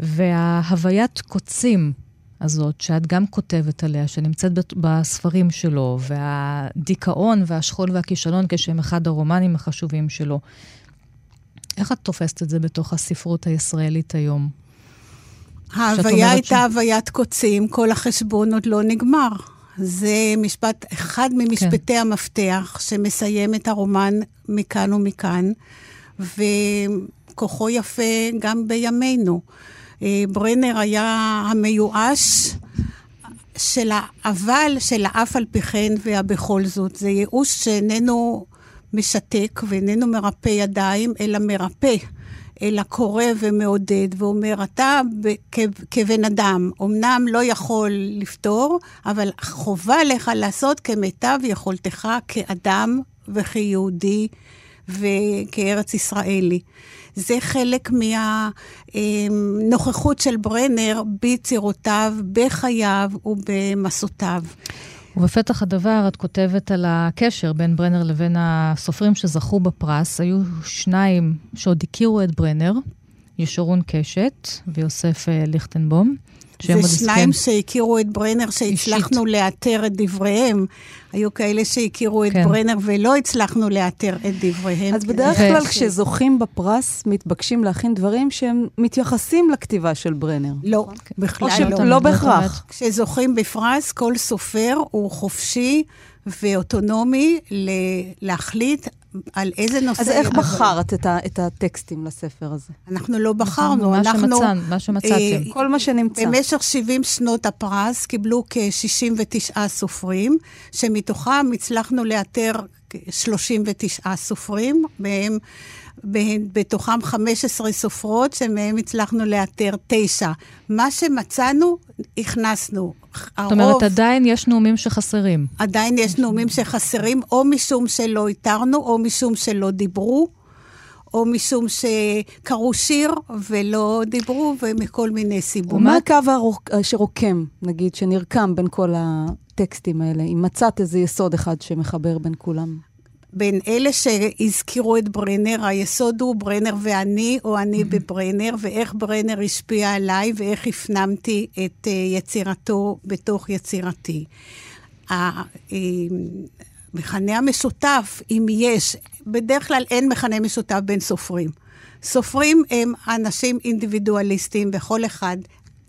וההוויית קוצים הזאת, שאת גם כותבת עליה, שנמצאת בספרים שלו, והדיכאון והשכול והכישלון כשהם אחד הרומנים החשובים שלו. איך את תופסת את זה בתוך הספרות הישראלית היום? ההוויה הייתה ש... הוויית קוצים, כל החשבון עוד לא נגמר. זה משפט, אחד ממשפטי כן. המפתח שמסיים את הרומן מכאן ומכאן, וכוחו יפה גם בימינו. אה, ברנר היה המיואש של האבל, של האף על פי כן והבכל זאת. זה ייאוש שאיננו משתק ואיננו מרפא ידיים, אלא מרפא, אלא קורא ומעודד, ואומר, אתה כבן אדם, אמנם לא יכול לפתור, אבל חובה לך לעשות כמיטב יכולתך כאדם וכיהודי וכארץ ישראלי. זה חלק מהנוכחות של ברנר ביצירותיו, בחייו ובמסעותיו. ובפתח הדבר את כותבת על הקשר בין ברנר לבין הסופרים שזכו בפרס. היו שניים שעוד הכירו את ברנר, ישורון קשת ויוסף אה, ליכטנבום. זה שניים שהכירו את ברנר, שהצלחנו לאתר את דבריהם. היו כאלה שהכירו את כן. ברנר ולא הצלחנו לאתר את דבריהם. אז בדרך כלל כשזוכים בפרס, מתבקשים להכין דברים שהם מתייחסים לכתיבה של ברנר. לא, בכלל לא. לא בהכרח. כשזוכים בפרס, כל סופר הוא חופשי ואוטונומי להחליט על איזה נושא... אז איך אבל... בחרת את, ה, את הטקסטים לספר הזה? אנחנו לא בחרנו, מה אנחנו... שמצאן, מה שמצאתם. אה, כל מה שנמצא. במשך 70 שנות הפרס קיבלו כ-69 סופרים, שמתוכם הצלחנו לאתר 39 סופרים, מהם... בתוכם 15 סופרות, שמהם הצלחנו לאתר תשע. מה שמצאנו, הכנסנו. זאת אומרת, עדיין יש נאומים שחסרים. עדיין יש נאומים שחסרים, או משום שלא איתרנו, או משום שלא דיברו. או משום שקראו שיר ולא דיברו, ומכל מיני סיבות. ומה הקו שרוקם, נגיד, שנרקם בין כל הטקסטים האלה, אם מצאת איזה יסוד אחד שמחבר בין כולם? בין אלה שהזכירו את ברנר, היסוד הוא ברנר ואני, או אני בברנר, ואיך ברנר השפיע עליי, ואיך הפנמתי את uh, יצירתו בתוך יצירתי. המכנה המשותף, אם יש, בדרך כלל אין מכנה משותף בין סופרים. סופרים הם אנשים אינדיבידואליסטים, וכל אחד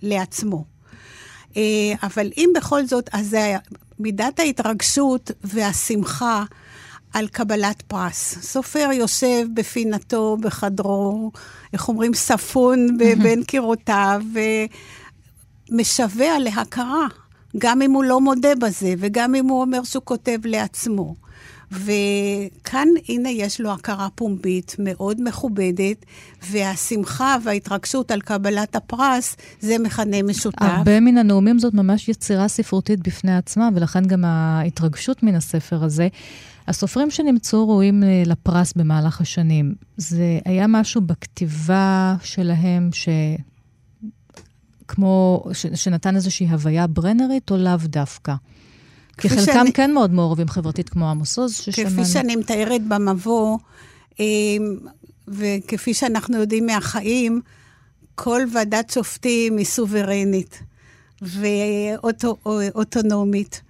לעצמו. אה, אבל אם בכל זאת, אז מידת ההתרגשות והשמחה על קבלת פרס. סופר יושב בפינתו, בחדרו, איך אומרים, ספון בין קירותיו, ומשווע להכרה, גם אם הוא לא מודה בזה, וגם אם הוא אומר שהוא כותב לעצמו. וכאן, הנה, יש לו הכרה פומבית מאוד מכובדת, והשמחה וההתרגשות על קבלת הפרס, זה מכנה משותף. הרבה מן הנאומים זאת ממש יצירה ספרותית בפני עצמה, ולכן גם ההתרגשות מן הספר הזה. הסופרים שנמצאו ראויים אה, לפרס במהלך השנים, זה היה משהו בכתיבה שלהם ש... כמו, ש... שנתן איזושהי הוויה ברנרית, או לאו דווקא? כי חלקם שאני... כן מאוד מעורבים חברתית, כמו עמוס עוז, ששמענו. כפי שאני מתארת במבוא, אמ, וכפי שאנחנו יודעים מהחיים, כל ועדת שופטים היא סוברנית ואוטונומית.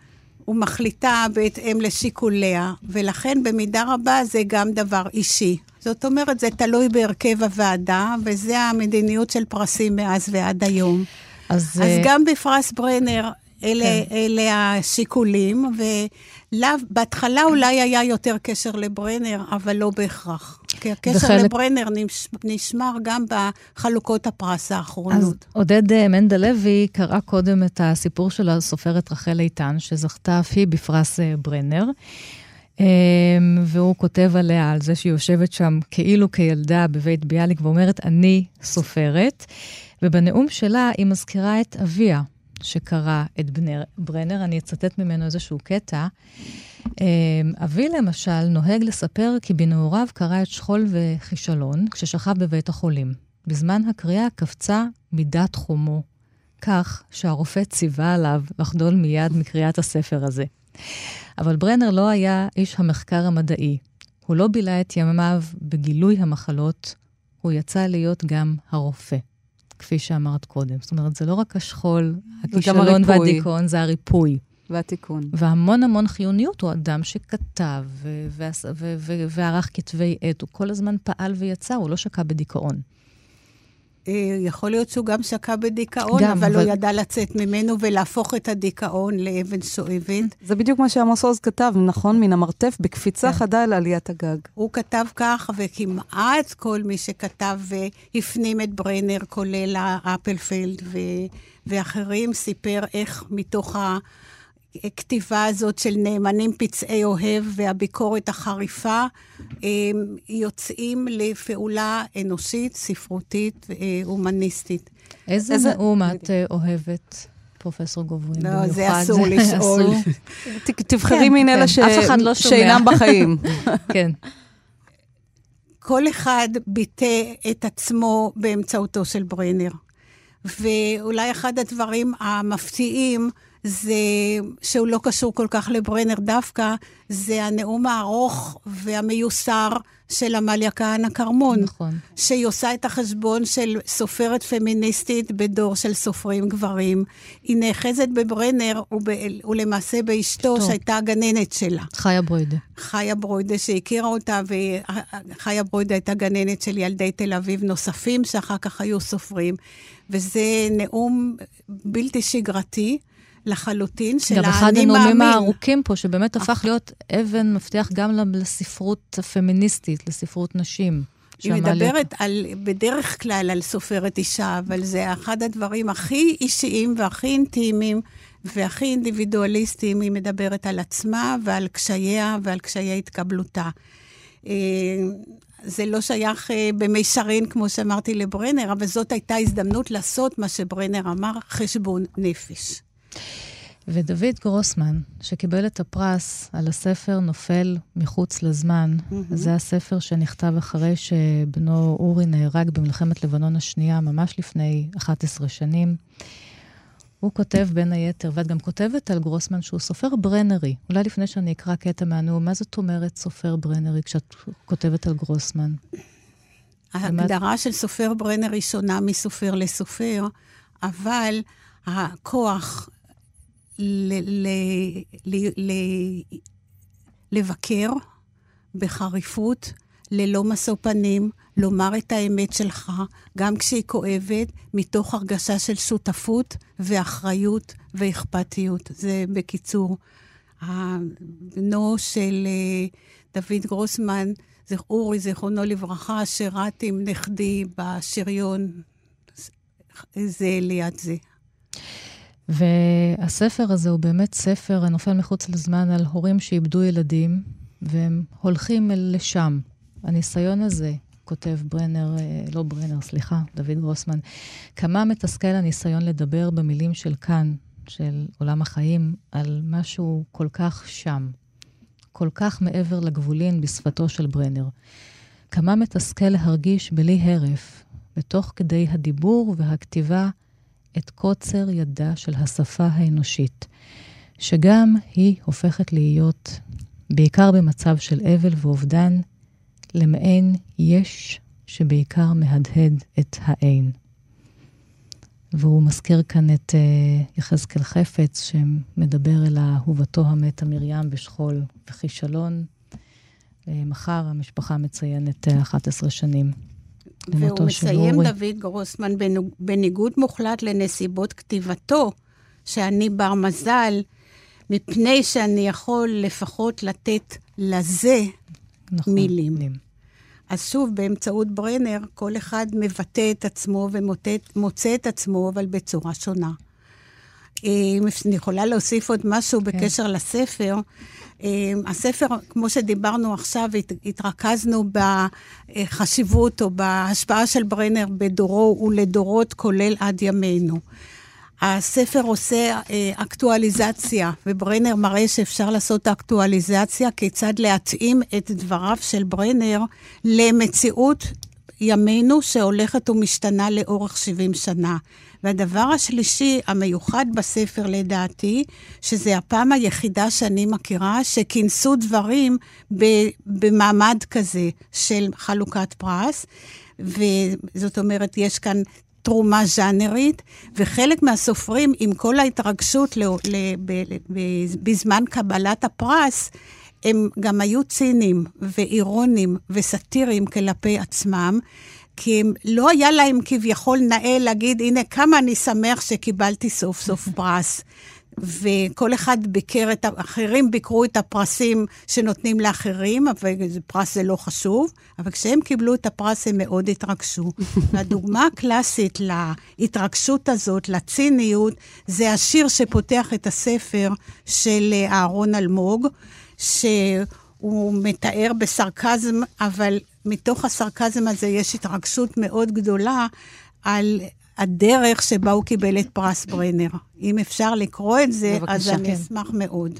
ומחליטה בהתאם לשיקוליה, ולכן במידה רבה זה גם דבר אישי. זאת אומרת, זה תלוי בהרכב הוועדה, וזה המדיניות של פרסים מאז ועד היום. אז, אז uh... גם בפרס ברנר אלה, כן. אלה השיקולים, ובהתחלה אולי היה יותר קשר לברנר, אבל לא בהכרח. כי הקשר וחלק... לברנר נשמר גם בחלוקות הפרס האחרונות. אז עודד אה, מנדל לוי קרא קודם את הסיפור של הסופרת רחל איתן, שזכתה אף היא בפרס אה, ברנר. אמ, והוא כותב עליה, על זה שהיא יושבת שם כאילו כילדה בבית ביאליק ואומרת, אני סופרת. ובנאום שלה היא מזכירה את אביה, שקרא את בנר, ברנר, אני אצטט ממנו איזשהו קטע. אמ, אבי למשל נוהג לספר כי בנעוריו קרא את שכול וכישלון כששכב בבית החולים. בזמן הקריאה קפצה מידת חומו, כך שהרופא ציווה עליו לחדול מיד מקריאת הספר הזה. אבל ברנר לא היה איש המחקר המדעי. הוא לא בילה את ימיו בגילוי המחלות, הוא יצא להיות גם הרופא. כפי שאמרת קודם. זאת אומרת, זה לא רק השכול, הכישלון והדיכאון, זה הריפוי. והתיקון. והמון המון חיוניות, הוא אדם שכתב וערך כתבי עת, הוא כל הזמן פעל ויצא, הוא לא שקע בדיכאון. אה, יכול להיות שהוא גם שקע בדיכאון, גם, אבל ו... הוא ידע לצאת ממנו ולהפוך את הדיכאון לאבן שואבת. זה בדיוק מה שעמוס עוז כתב, נכון? מן המרתף, בקפיצה כן. חדה אל עליית הגג. הוא כתב כך, וכמעט כל מי שכתב והפנים את ברנר, כולל האפלפלד ו... ואחרים, סיפר איך מתוך ה... הכתיבה הזאת של נאמנים פצעי אוהב והביקורת החריפה, יוצאים לפעולה אנושית, ספרותית, אה, הומניסטית. איזה, איזה נאום את אה, אוהבת? פרופסור גוברין, לא, במיוחד. זה אסור לשאול. <laughs> תבחרי כן, מן אלה כן. לא שאינם בחיים. <laughs> כן. כל אחד ביטא את עצמו באמצעותו של ברנר. ואולי אחד הדברים המפתיעים זה, שהוא לא קשור כל כך לברנר דווקא, זה הנאום הארוך והמיוסר של עמליה כהנא כרמון. נכון. שהיא עושה את החשבון של סופרת פמיניסטית בדור של סופרים גברים. היא נאחזת בברנר ולמעשה באשתו, טוב. שהייתה הגננת שלה. חיה ברוידה. חיה ברוידה, שהכירה אותה, וחיה ברוידה הייתה גננת של ילדי תל אביב נוספים, שאחר כך היו סופרים. וזה נאום בלתי שגרתי. לחלוטין, של האני מאמין. גם אחד הנאומים הארוכים פה, שבאמת הפך להיות אבן מפתח גם לספרות הפמיניסטית, לספרות נשים. היא מדברת על, בדרך כלל על סופרת אישה, אבל זה אחד הדברים הכי אישיים והכי אינטימיים והכי אינדיבידואליסטיים. היא מדברת על עצמה ועל קשייה ועל קשיי התקבלותה. אה, זה לא שייך אה, במישרין, כמו שאמרתי, לברנר, אבל זאת הייתה הזדמנות לעשות מה שברנר אמר, חשבון נפש. ודוד גרוסמן, שקיבל את הפרס על הספר נופל מחוץ לזמן, mm-hmm. זה הספר שנכתב אחרי שבנו אורי נהרג במלחמת לבנון השנייה, ממש לפני 11 שנים. הוא כותב בין היתר, ואת גם כותבת על גרוסמן שהוא סופר ברנרי. אולי לפני שאני אקרא קטע מהנאום, מה זאת אומרת סופר ברנרי כשאת כותבת על גרוסמן? ההגדרה של סופר ברנרי שונה מסופר לסופר, אבל הכוח ל- ל- ל- ל- לבקר בחריפות, ללא משוא פנים, לומר את האמת שלך, גם כשהיא כואבת, מתוך הרגשה של שותפות ואחריות ואכפתיות. זה בקיצור. בנו של אה, דוד גרוסמן, אורי, זיכרונו לברכה, שירת עם נכדי בשריון זה ליד זה. והספר הזה הוא באמת ספר הנופל מחוץ לזמן על הורים שאיבדו ילדים, והם הולכים לשם. הניסיון הזה, כותב ברנר, אה, לא ברנר, סליחה, דוד גרוסמן, כמה מתסכל הניסיון לדבר במילים של כאן, של עולם החיים, על משהו כל כך שם, כל כך מעבר לגבולין בשפתו של ברנר. כמה מתסכל להרגיש בלי הרף, בתוך כדי הדיבור והכתיבה, את קוצר ידה של השפה האנושית, שגם היא הופכת להיות, בעיקר במצב של אבל ואובדן, למעין יש שבעיקר מהדהד את האין. והוא מזכיר כאן את uh, יחזקאל חפץ, שמדבר אל אהובתו המתה מרים בשכול וכישלון. Uh, מחר המשפחה מציינת uh, 11 שנים והוא מסיים, דוד גרוסמן, בניגוד מוחלט לנסיבות כתיבתו, שאני בר מזל, מפני שאני יכול לפחות לתת לזה נכון, מילים. מילים. אז שוב, באמצעות ברנר, כל אחד מבטא את עצמו ומוצא את עצמו, אבל בצורה שונה. אם אני יכולה להוסיף עוד משהו כן. בקשר לספר, הספר, כמו שדיברנו עכשיו, התרכזנו בחשיבות או בהשפעה של ברנר בדורו ולדורות, כולל עד ימינו. הספר עושה אה, אקטואליזציה, וברנר מראה שאפשר לעשות אקטואליזציה, כיצד להתאים את דבריו של ברנר למציאות ימינו שהולכת ומשתנה לאורך 70 שנה. והדבר השלישי המיוחד בספר לדעתי, שזה הפעם היחידה שאני מכירה שכינסו דברים במעמד כזה של חלוקת פרס. וזאת אומרת, יש כאן תרומה ז'אנרית, וחלק מהסופרים, עם כל ההתרגשות ל, ל, ב, ב, בזמן קבלת הפרס, הם גם היו ציניים ואירונים וסאטיריים כלפי עצמם, כי הם, לא היה להם כביכול נאה להגיד, הנה כמה אני שמח שקיבלתי סוף סוף <laughs> פרס. וכל אחד ביקר את, האחרים ביקרו את הפרסים שנותנים לאחרים, אבל פרס זה לא חשוב, אבל כשהם קיבלו את הפרס הם מאוד התרגשו. <laughs> והדוגמה הקלאסית להתרגשות הזאת, לציניות, זה השיר שפותח את הספר של אהרון אלמוג, שהוא מתאר בסרקזם, אבל מתוך הסרקזם הזה יש התרגשות מאוד גדולה על הדרך שבה הוא קיבל את פרס ברנר. אם אפשר לקרוא את זה, בבקשה, אז אני כן. אשמח מאוד.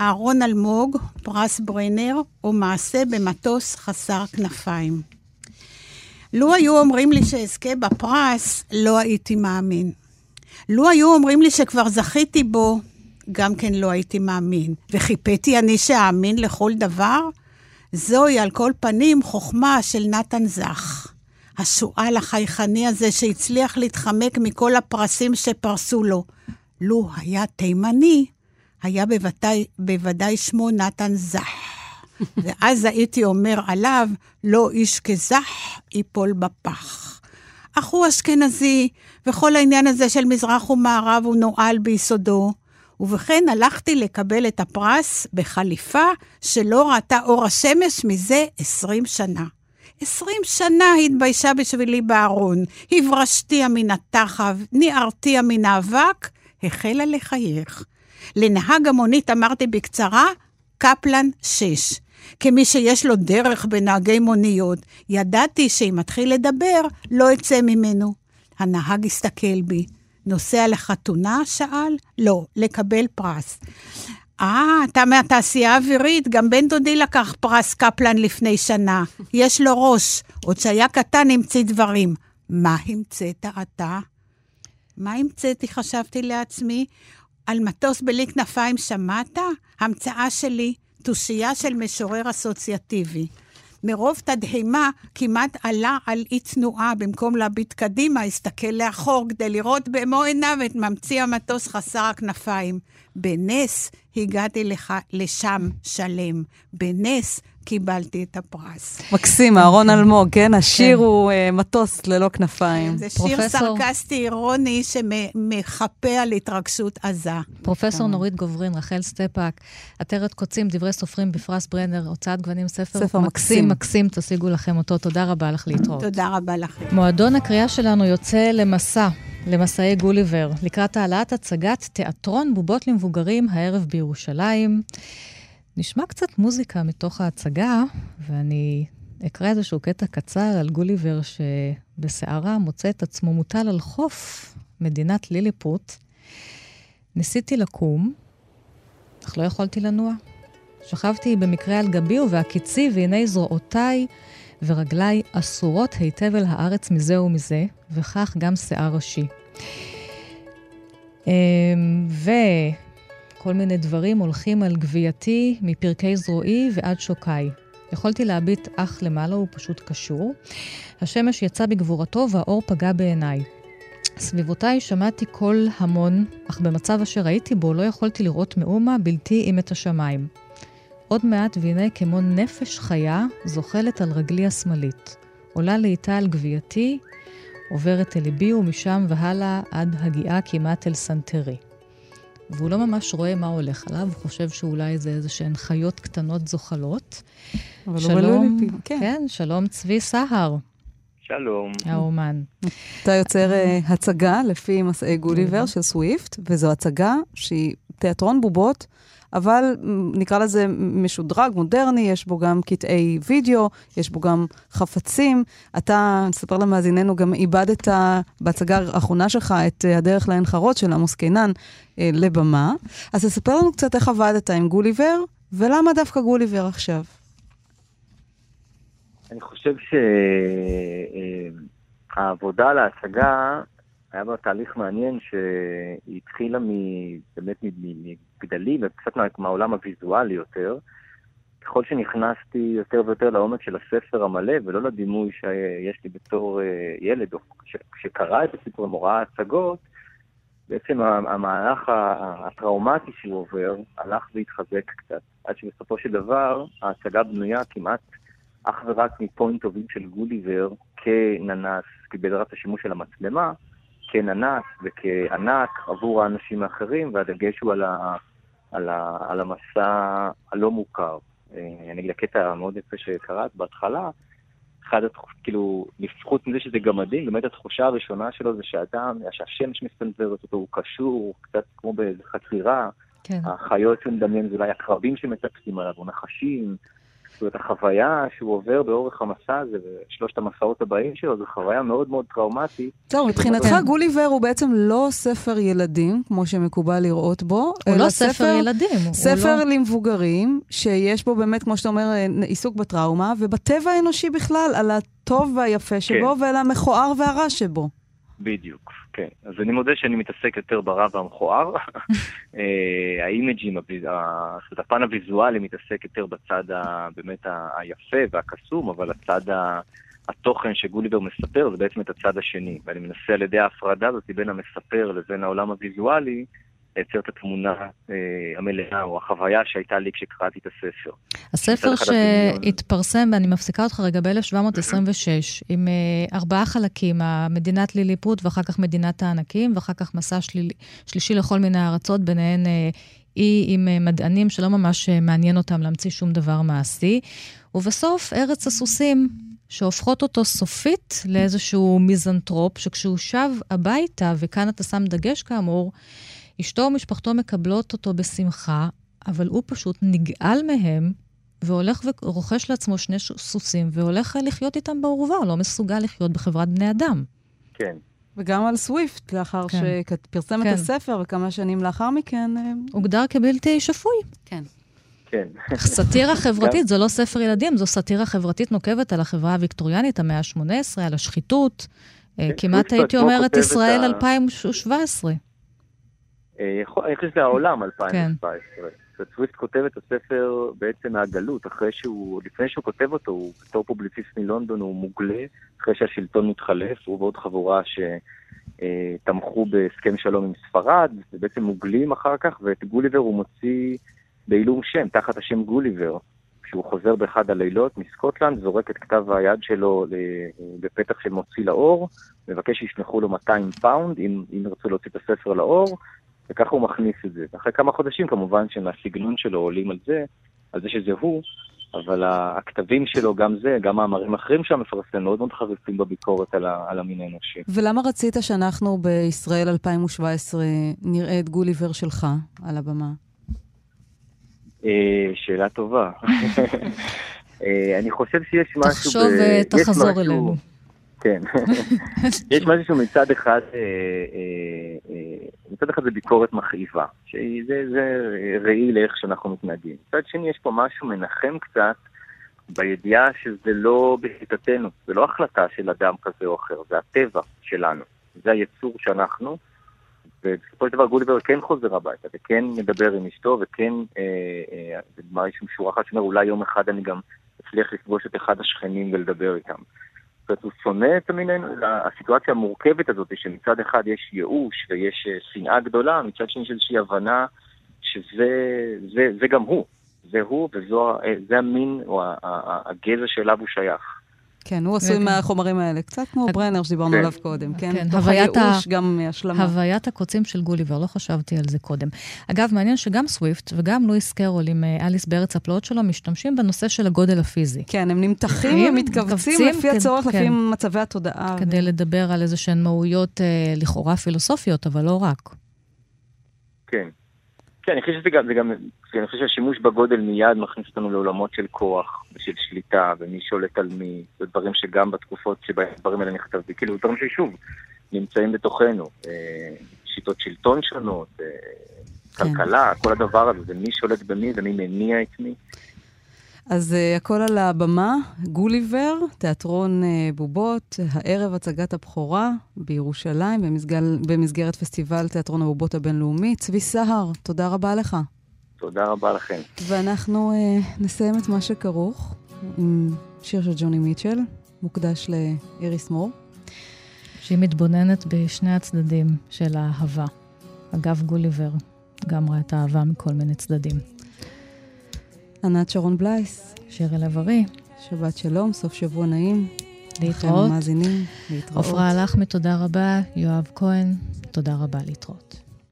אהרון אלמוג, פרס ברנר, או מעשה במטוס חסר כנפיים. לו היו אומרים לי שאזכה בפרס, לא הייתי מאמין. לו היו אומרים לי שכבר זכיתי בו, גם כן לא הייתי מאמין. וחיפאתי אני שאאמין לכל דבר? זוהי על כל פנים חוכמה של נתן זך. השועל החייכני הזה שהצליח להתחמק מכל הפרסים שפרסו לו. לו היה תימני, היה בוודאי, בוודאי שמו נתן זך. <laughs> ואז הייתי אומר עליו, לא איש כזך ייפול בפח. אך הוא אשכנזי, וכל העניין הזה של מזרח ומערב הוא נואל ביסודו. ובכן הלכתי לקבל את הפרס בחליפה שלא ראתה אור השמש מזה 20 שנה. 20 שנה התביישה בשבילי בארון, הברשתיה מן התחב, ניערתיה מן האבק, החלה לחייך. לנהג המונית אמרתי בקצרה, קפלן 6. כמי שיש לו דרך בנהגי מוניות, ידעתי שאם אתחיל לדבר, לא אצא ממנו. הנהג הסתכל בי. נוסע לחתונה? שאל. לא, לקבל פרס. אה, אתה מהתעשייה האווירית, גם בן דודי לקח פרס קפלן לפני שנה. יש לו ראש. עוד שהיה קטן המציא דברים. מה המצאת אתה? מה המצאתי, חשבתי לעצמי? על מטוס בלי כנפיים שמעת? המצאה שלי, תושייה של משורר אסוציאטיבי. מרוב תדהמה כמעט עלה על אי תנועה, במקום להביט קדימה, הסתכל לאחור כדי לראות במו עיניו את ממציא המטוס חסר הכנפיים. בנס הגעתי לך, לשם שלם. בנס קיבלתי את הפרס. מקסים, אהרון אלמוג, כן? השיר כן. הוא uh, מטוס ללא כנפיים. זה שיר פרופסור... סרקסטי אירוני שמחפה על התרגשות עזה. פרופסור כן. נורית גוברין, רחל סטפאק, עטרת קוצים, דברי סופרים בפרס ברנר, הוצאת גוונים, ספר, ספר מקסים, מקסים, תשיגו לכם אותו. תודה רבה לך להתראות. תודה רבה לכם. מועדון הקריאה שלנו יוצא למסע. למסעי גוליבר, לקראת העלאת הצגת תיאטרון בובות למבוגרים הערב בירושלים. נשמע קצת מוזיקה מתוך ההצגה, ואני אקרא איזשהו קטע קצר על גוליבר שבסערה מוצא את עצמו מוטל על חוף מדינת ליליפוט. ניסיתי לקום, אך לא יכולתי לנוע. שכבתי במקרה על גבי ובהקיצי, והנה זרועותיי ורגליי אסורות היטב אל הארץ מזה ומזה, וכך גם שיער ראשי. אמ, ו... כל מיני דברים הולכים על גווייתי מפרקי זרועי ועד שוקי. יכולתי להביט אך למעלה, הוא פשוט קשור. השמש יצא בגבורתו והאור פגע בעיניי. סביבותיי שמעתי קול המון, אך במצב אשר הייתי בו לא יכולתי לראות מאומה בלתי אם את השמיים. עוד מעט והנה כמו נפש חיה זוחלת על רגלי השמאלית. עולה לאיטה על גווייתי, עוברת אל ליבי ומשם והלאה עד הגיעה כמעט אל סנטרי. והוא לא ממש רואה מה הולך עליו, הוא חושב שאולי זה איזה שהן חיות קטנות זוחלות. אבל שלום, הוא מלא כן. כן, שלום צבי סהר. שלום. האומן. אתה יוצר uh, הצגה לפי מסעי גוליבר של סוויפט, וזו הצגה שהיא תיאטרון בובות אבל נקרא לזה משודרג, מודרני, יש בו גם קטעי וידאו, יש בו גם חפצים. אתה, נספר למאזיננו, גם איבדת בהצגה האחרונה שלך את הדרך לעין חרות של עמוס קינן אה, לבמה. אז תספר לנו קצת איך עבדת עם גוליבר, ולמה דווקא גוליבר עכשיו? אני חושב שהעבודה על ההצגה היה בה תהליך מעניין שהיא התחילה באמת מגדלים וקצת מהעולם הוויזואלי יותר. ככל שנכנסתי יותר ויותר לעומק של הספר המלא, ולא לדימוי שיש לי בתור אה, ילד, או כשקרא את הסיפור המורה ההצגות, בעצם המהלך הטראומטי שהוא עובר הלך והתחזק קצת. עד שבסופו של דבר ההצגה בנויה כמעט אך ורק מפוינט אובים של גוליבר כננס, כבעזרת השימוש של המצלמה, כננס וכענק עבור האנשים האחרים, והדגש הוא על, ה, על, ה, על המסע הלא מוכר. אה, אני אגיד הקטע המאוד יפה שקראת בהתחלה, אחד התחושות, כאילו, חוץ מזה שזה גמדים, באמת התחושה הראשונה שלו זה שאדם, שהשמש מסתנוורת אותו, הוא קשור, קצת כמו באיזה חקירה. כן. החיות שהוא מדמיין זה אולי הקרבים שמטפסים עליו, או נחשים, זאת אומרת, החוויה שהוא עובר באורך המסע הזה, ושלושת המסעות הבאים שלו, זו חוויה מאוד מאוד טראומטית. טוב, מבחינתך גוליבר הוא בעצם לא ספר ילדים, כמו שמקובל לראות בו, הוא לא ספר, ספר ילדים. ספר לא... למבוגרים, שיש בו באמת, כמו שאתה אומר, עיסוק בטראומה, ובטבע האנושי בכלל, על הטוב והיפה שבו, כן. ועל המכוער והרע שבו. בדיוק. כן, אז אני מודה שאני מתעסק יותר ברע והמכוער. <laughs> אה, האימג'ים, הפן הוויזואלי מתעסק יותר בצד באמת היפה והקסום, אבל הצד התוכן שגוליבר מספר זה בעצם את הצד השני. ואני מנסה על ידי ההפרדה הזאת בין המספר לבין העולם הוויזואלי, לייצר את התמונה אה, המלאה, או החוויה שהייתה לי כשקראתי את הספר. הספר שהתפרסם, ואני מפסיקה אותך רגע, ב-1726, עם אה, ארבעה חלקים, מדינת ליליפוט, ואחר כך מדינת הענקים, ואחר כך מסע שליל, שלישי לכל מיני ארצות, ביניהן אה, אי עם אה, מדענים שלא ממש אה, מעניין אותם להמציא שום דבר מעשי. ובסוף, ארץ הסוסים, שהופכות אותו סופית לאיזשהו מיזנטרופ, שכשהוא שב הביתה, וכאן אתה שם דגש כאמור, אשתו ומשפחתו מקבלות אותו בשמחה, אבל הוא פשוט נגעל מהם, והולך ורוכש לעצמו שני סוסים, והולך לחיות איתם בעורבה, לא מסוגל לחיות בחברת בני אדם. כן. וגם על סוויפט, לאחר כן. שפרסם כן. את הספר, וכמה שנים לאחר מכן... אה, הוגדר כבלתי שפוי. כן. כן. סאטירה <laughs> חברתית, זה לא ספר ילדים, זו סאטירה חברתית נוקבת על החברה הוויקטוריאנית, המאה ה-18, על השחיתות, אה, כמעט הייתי אומרת ישראל 2017. אני חושב שזה העולם 2017. כן. סוויפט כותב את הספר בעצם מהגלות, אחרי שהוא, לפני שהוא כותב אותו, הוא בתור פובליציסט מלונדון, הוא מוגלה, אחרי שהשלטון מתחלף, הוא ועוד חבורה שתמכו בהסכם שלום עם ספרד, ובעצם מוגלים אחר כך, ואת גוליבר הוא מוציא בעילום שם, תחת השם גוליבר. כשהוא חוזר באחד הלילות מסקוטלנד, זורק את כתב היד שלו בפתח של מוציא לאור, מבקש שישלחו לו 200 פאונד, אם, אם ירצו להוציא את הספר לאור, וככה הוא מכניס את זה. אחרי כמה חודשים כמובן שמהסגנון שלו עולים על זה, על זה שזה הוא, אבל הכתבים שלו, גם זה, גם מאמרים אחרים שם מפרסם, מאוד מאוד חריפים בביקורת על, ה, על המין האנושי. ולמה רצית שאנחנו בישראל 2017 נראה את גוליבר שלך על הבמה? אה, שאלה טובה. <laughs> אה, אני חושב שיש משהו... תחשוב ותחזור אה, אלינו. כן. <laughs> יש משהו שמצד אחד, מצד אחד זה ביקורת מכאיבה, שזה ראי לאיך שאנחנו מתנהגים. מצד שני, יש פה משהו מנחם קצת בידיעה שזה לא בשיטתנו, זה לא החלטה של אדם כזה או אחר, זה הטבע שלנו, זה היצור שאנחנו. ובסופו של דבר גוליבר כן חוזר הביתה, וכן מדבר עם אשתו, וכן, אה, אה, יש שם שורה אחת שאומר, אולי יום אחד אני גם אצליח לפגוש את אחד השכנים ולדבר איתם. זאת אומרת, הוא שונא את המין, הסיטואציה המורכבת הזאת, שמצד אחד יש ייאוש ויש אה, שנאה גדולה, מצד שני יש איזושהי הבנה שזה זה, זה גם הוא. זה הוא וזה המין או הגזע שאליו הוא שייך. כן, הוא עשוי מהחומרים האלה, קצת כמו ברנר שדיברנו כן. עליו קודם, כן? כן, תוך הייאוש גם השלמה. הוויית הקוצים של גוליבר, לא חשבתי על זה קודם. אגב, מעניין שגם סוויפט וגם לואיס קרול עם אה, אליס בארץ הפלאות שלו משתמשים בנושא של הגודל הפיזי. כן, הם נמתחים ומתכווצים לפי כן, הצורך, לפי. מצבי התודעה. כדי לדבר על איזה שהן מהויות אה, לכאורה פילוסופיות, אבל לא רק. כן. כן, אני חושב שזה גם, זה גם, אני חושב שהשימוש בגודל מיד מכניס אותנו לעולמות של כוח ושל שליטה ומי שולט על מי, זה דברים שגם בתקופות שבהם הדברים האלה נכתבים, כאילו דברים ששוב, נמצאים בתוכנו, אה, שיטות שלטון שונות, אה, כן. כלכלה, כל הדבר הזה, זה מי שולט במי ומי מניע את מי. אז uh, הכל על הבמה, גוליבר, תיאטרון uh, בובות, הערב הצגת הבכורה בירושלים, במסגל, במסגרת פסטיבל תיאטרון הבובות הבינלאומי. צבי סהר, תודה רבה לך. תודה רבה לכם. ואנחנו uh, נסיים את מה שכרוך עם שיר של ג'וני מיטשל, מוקדש לאיריס מור. שהיא מתבוננת בשני הצדדים של האהבה. אגב, גוליבר גם ראה את האהבה מכל מיני צדדים. ענת שרון בלייס. שירי לב-ארי. שבת שלום, סוף שבוע נעים. להתראות. מאזינים, להתראות. עפרה הלחמי, תודה רבה. יואב כהן, תודה רבה, להתראות.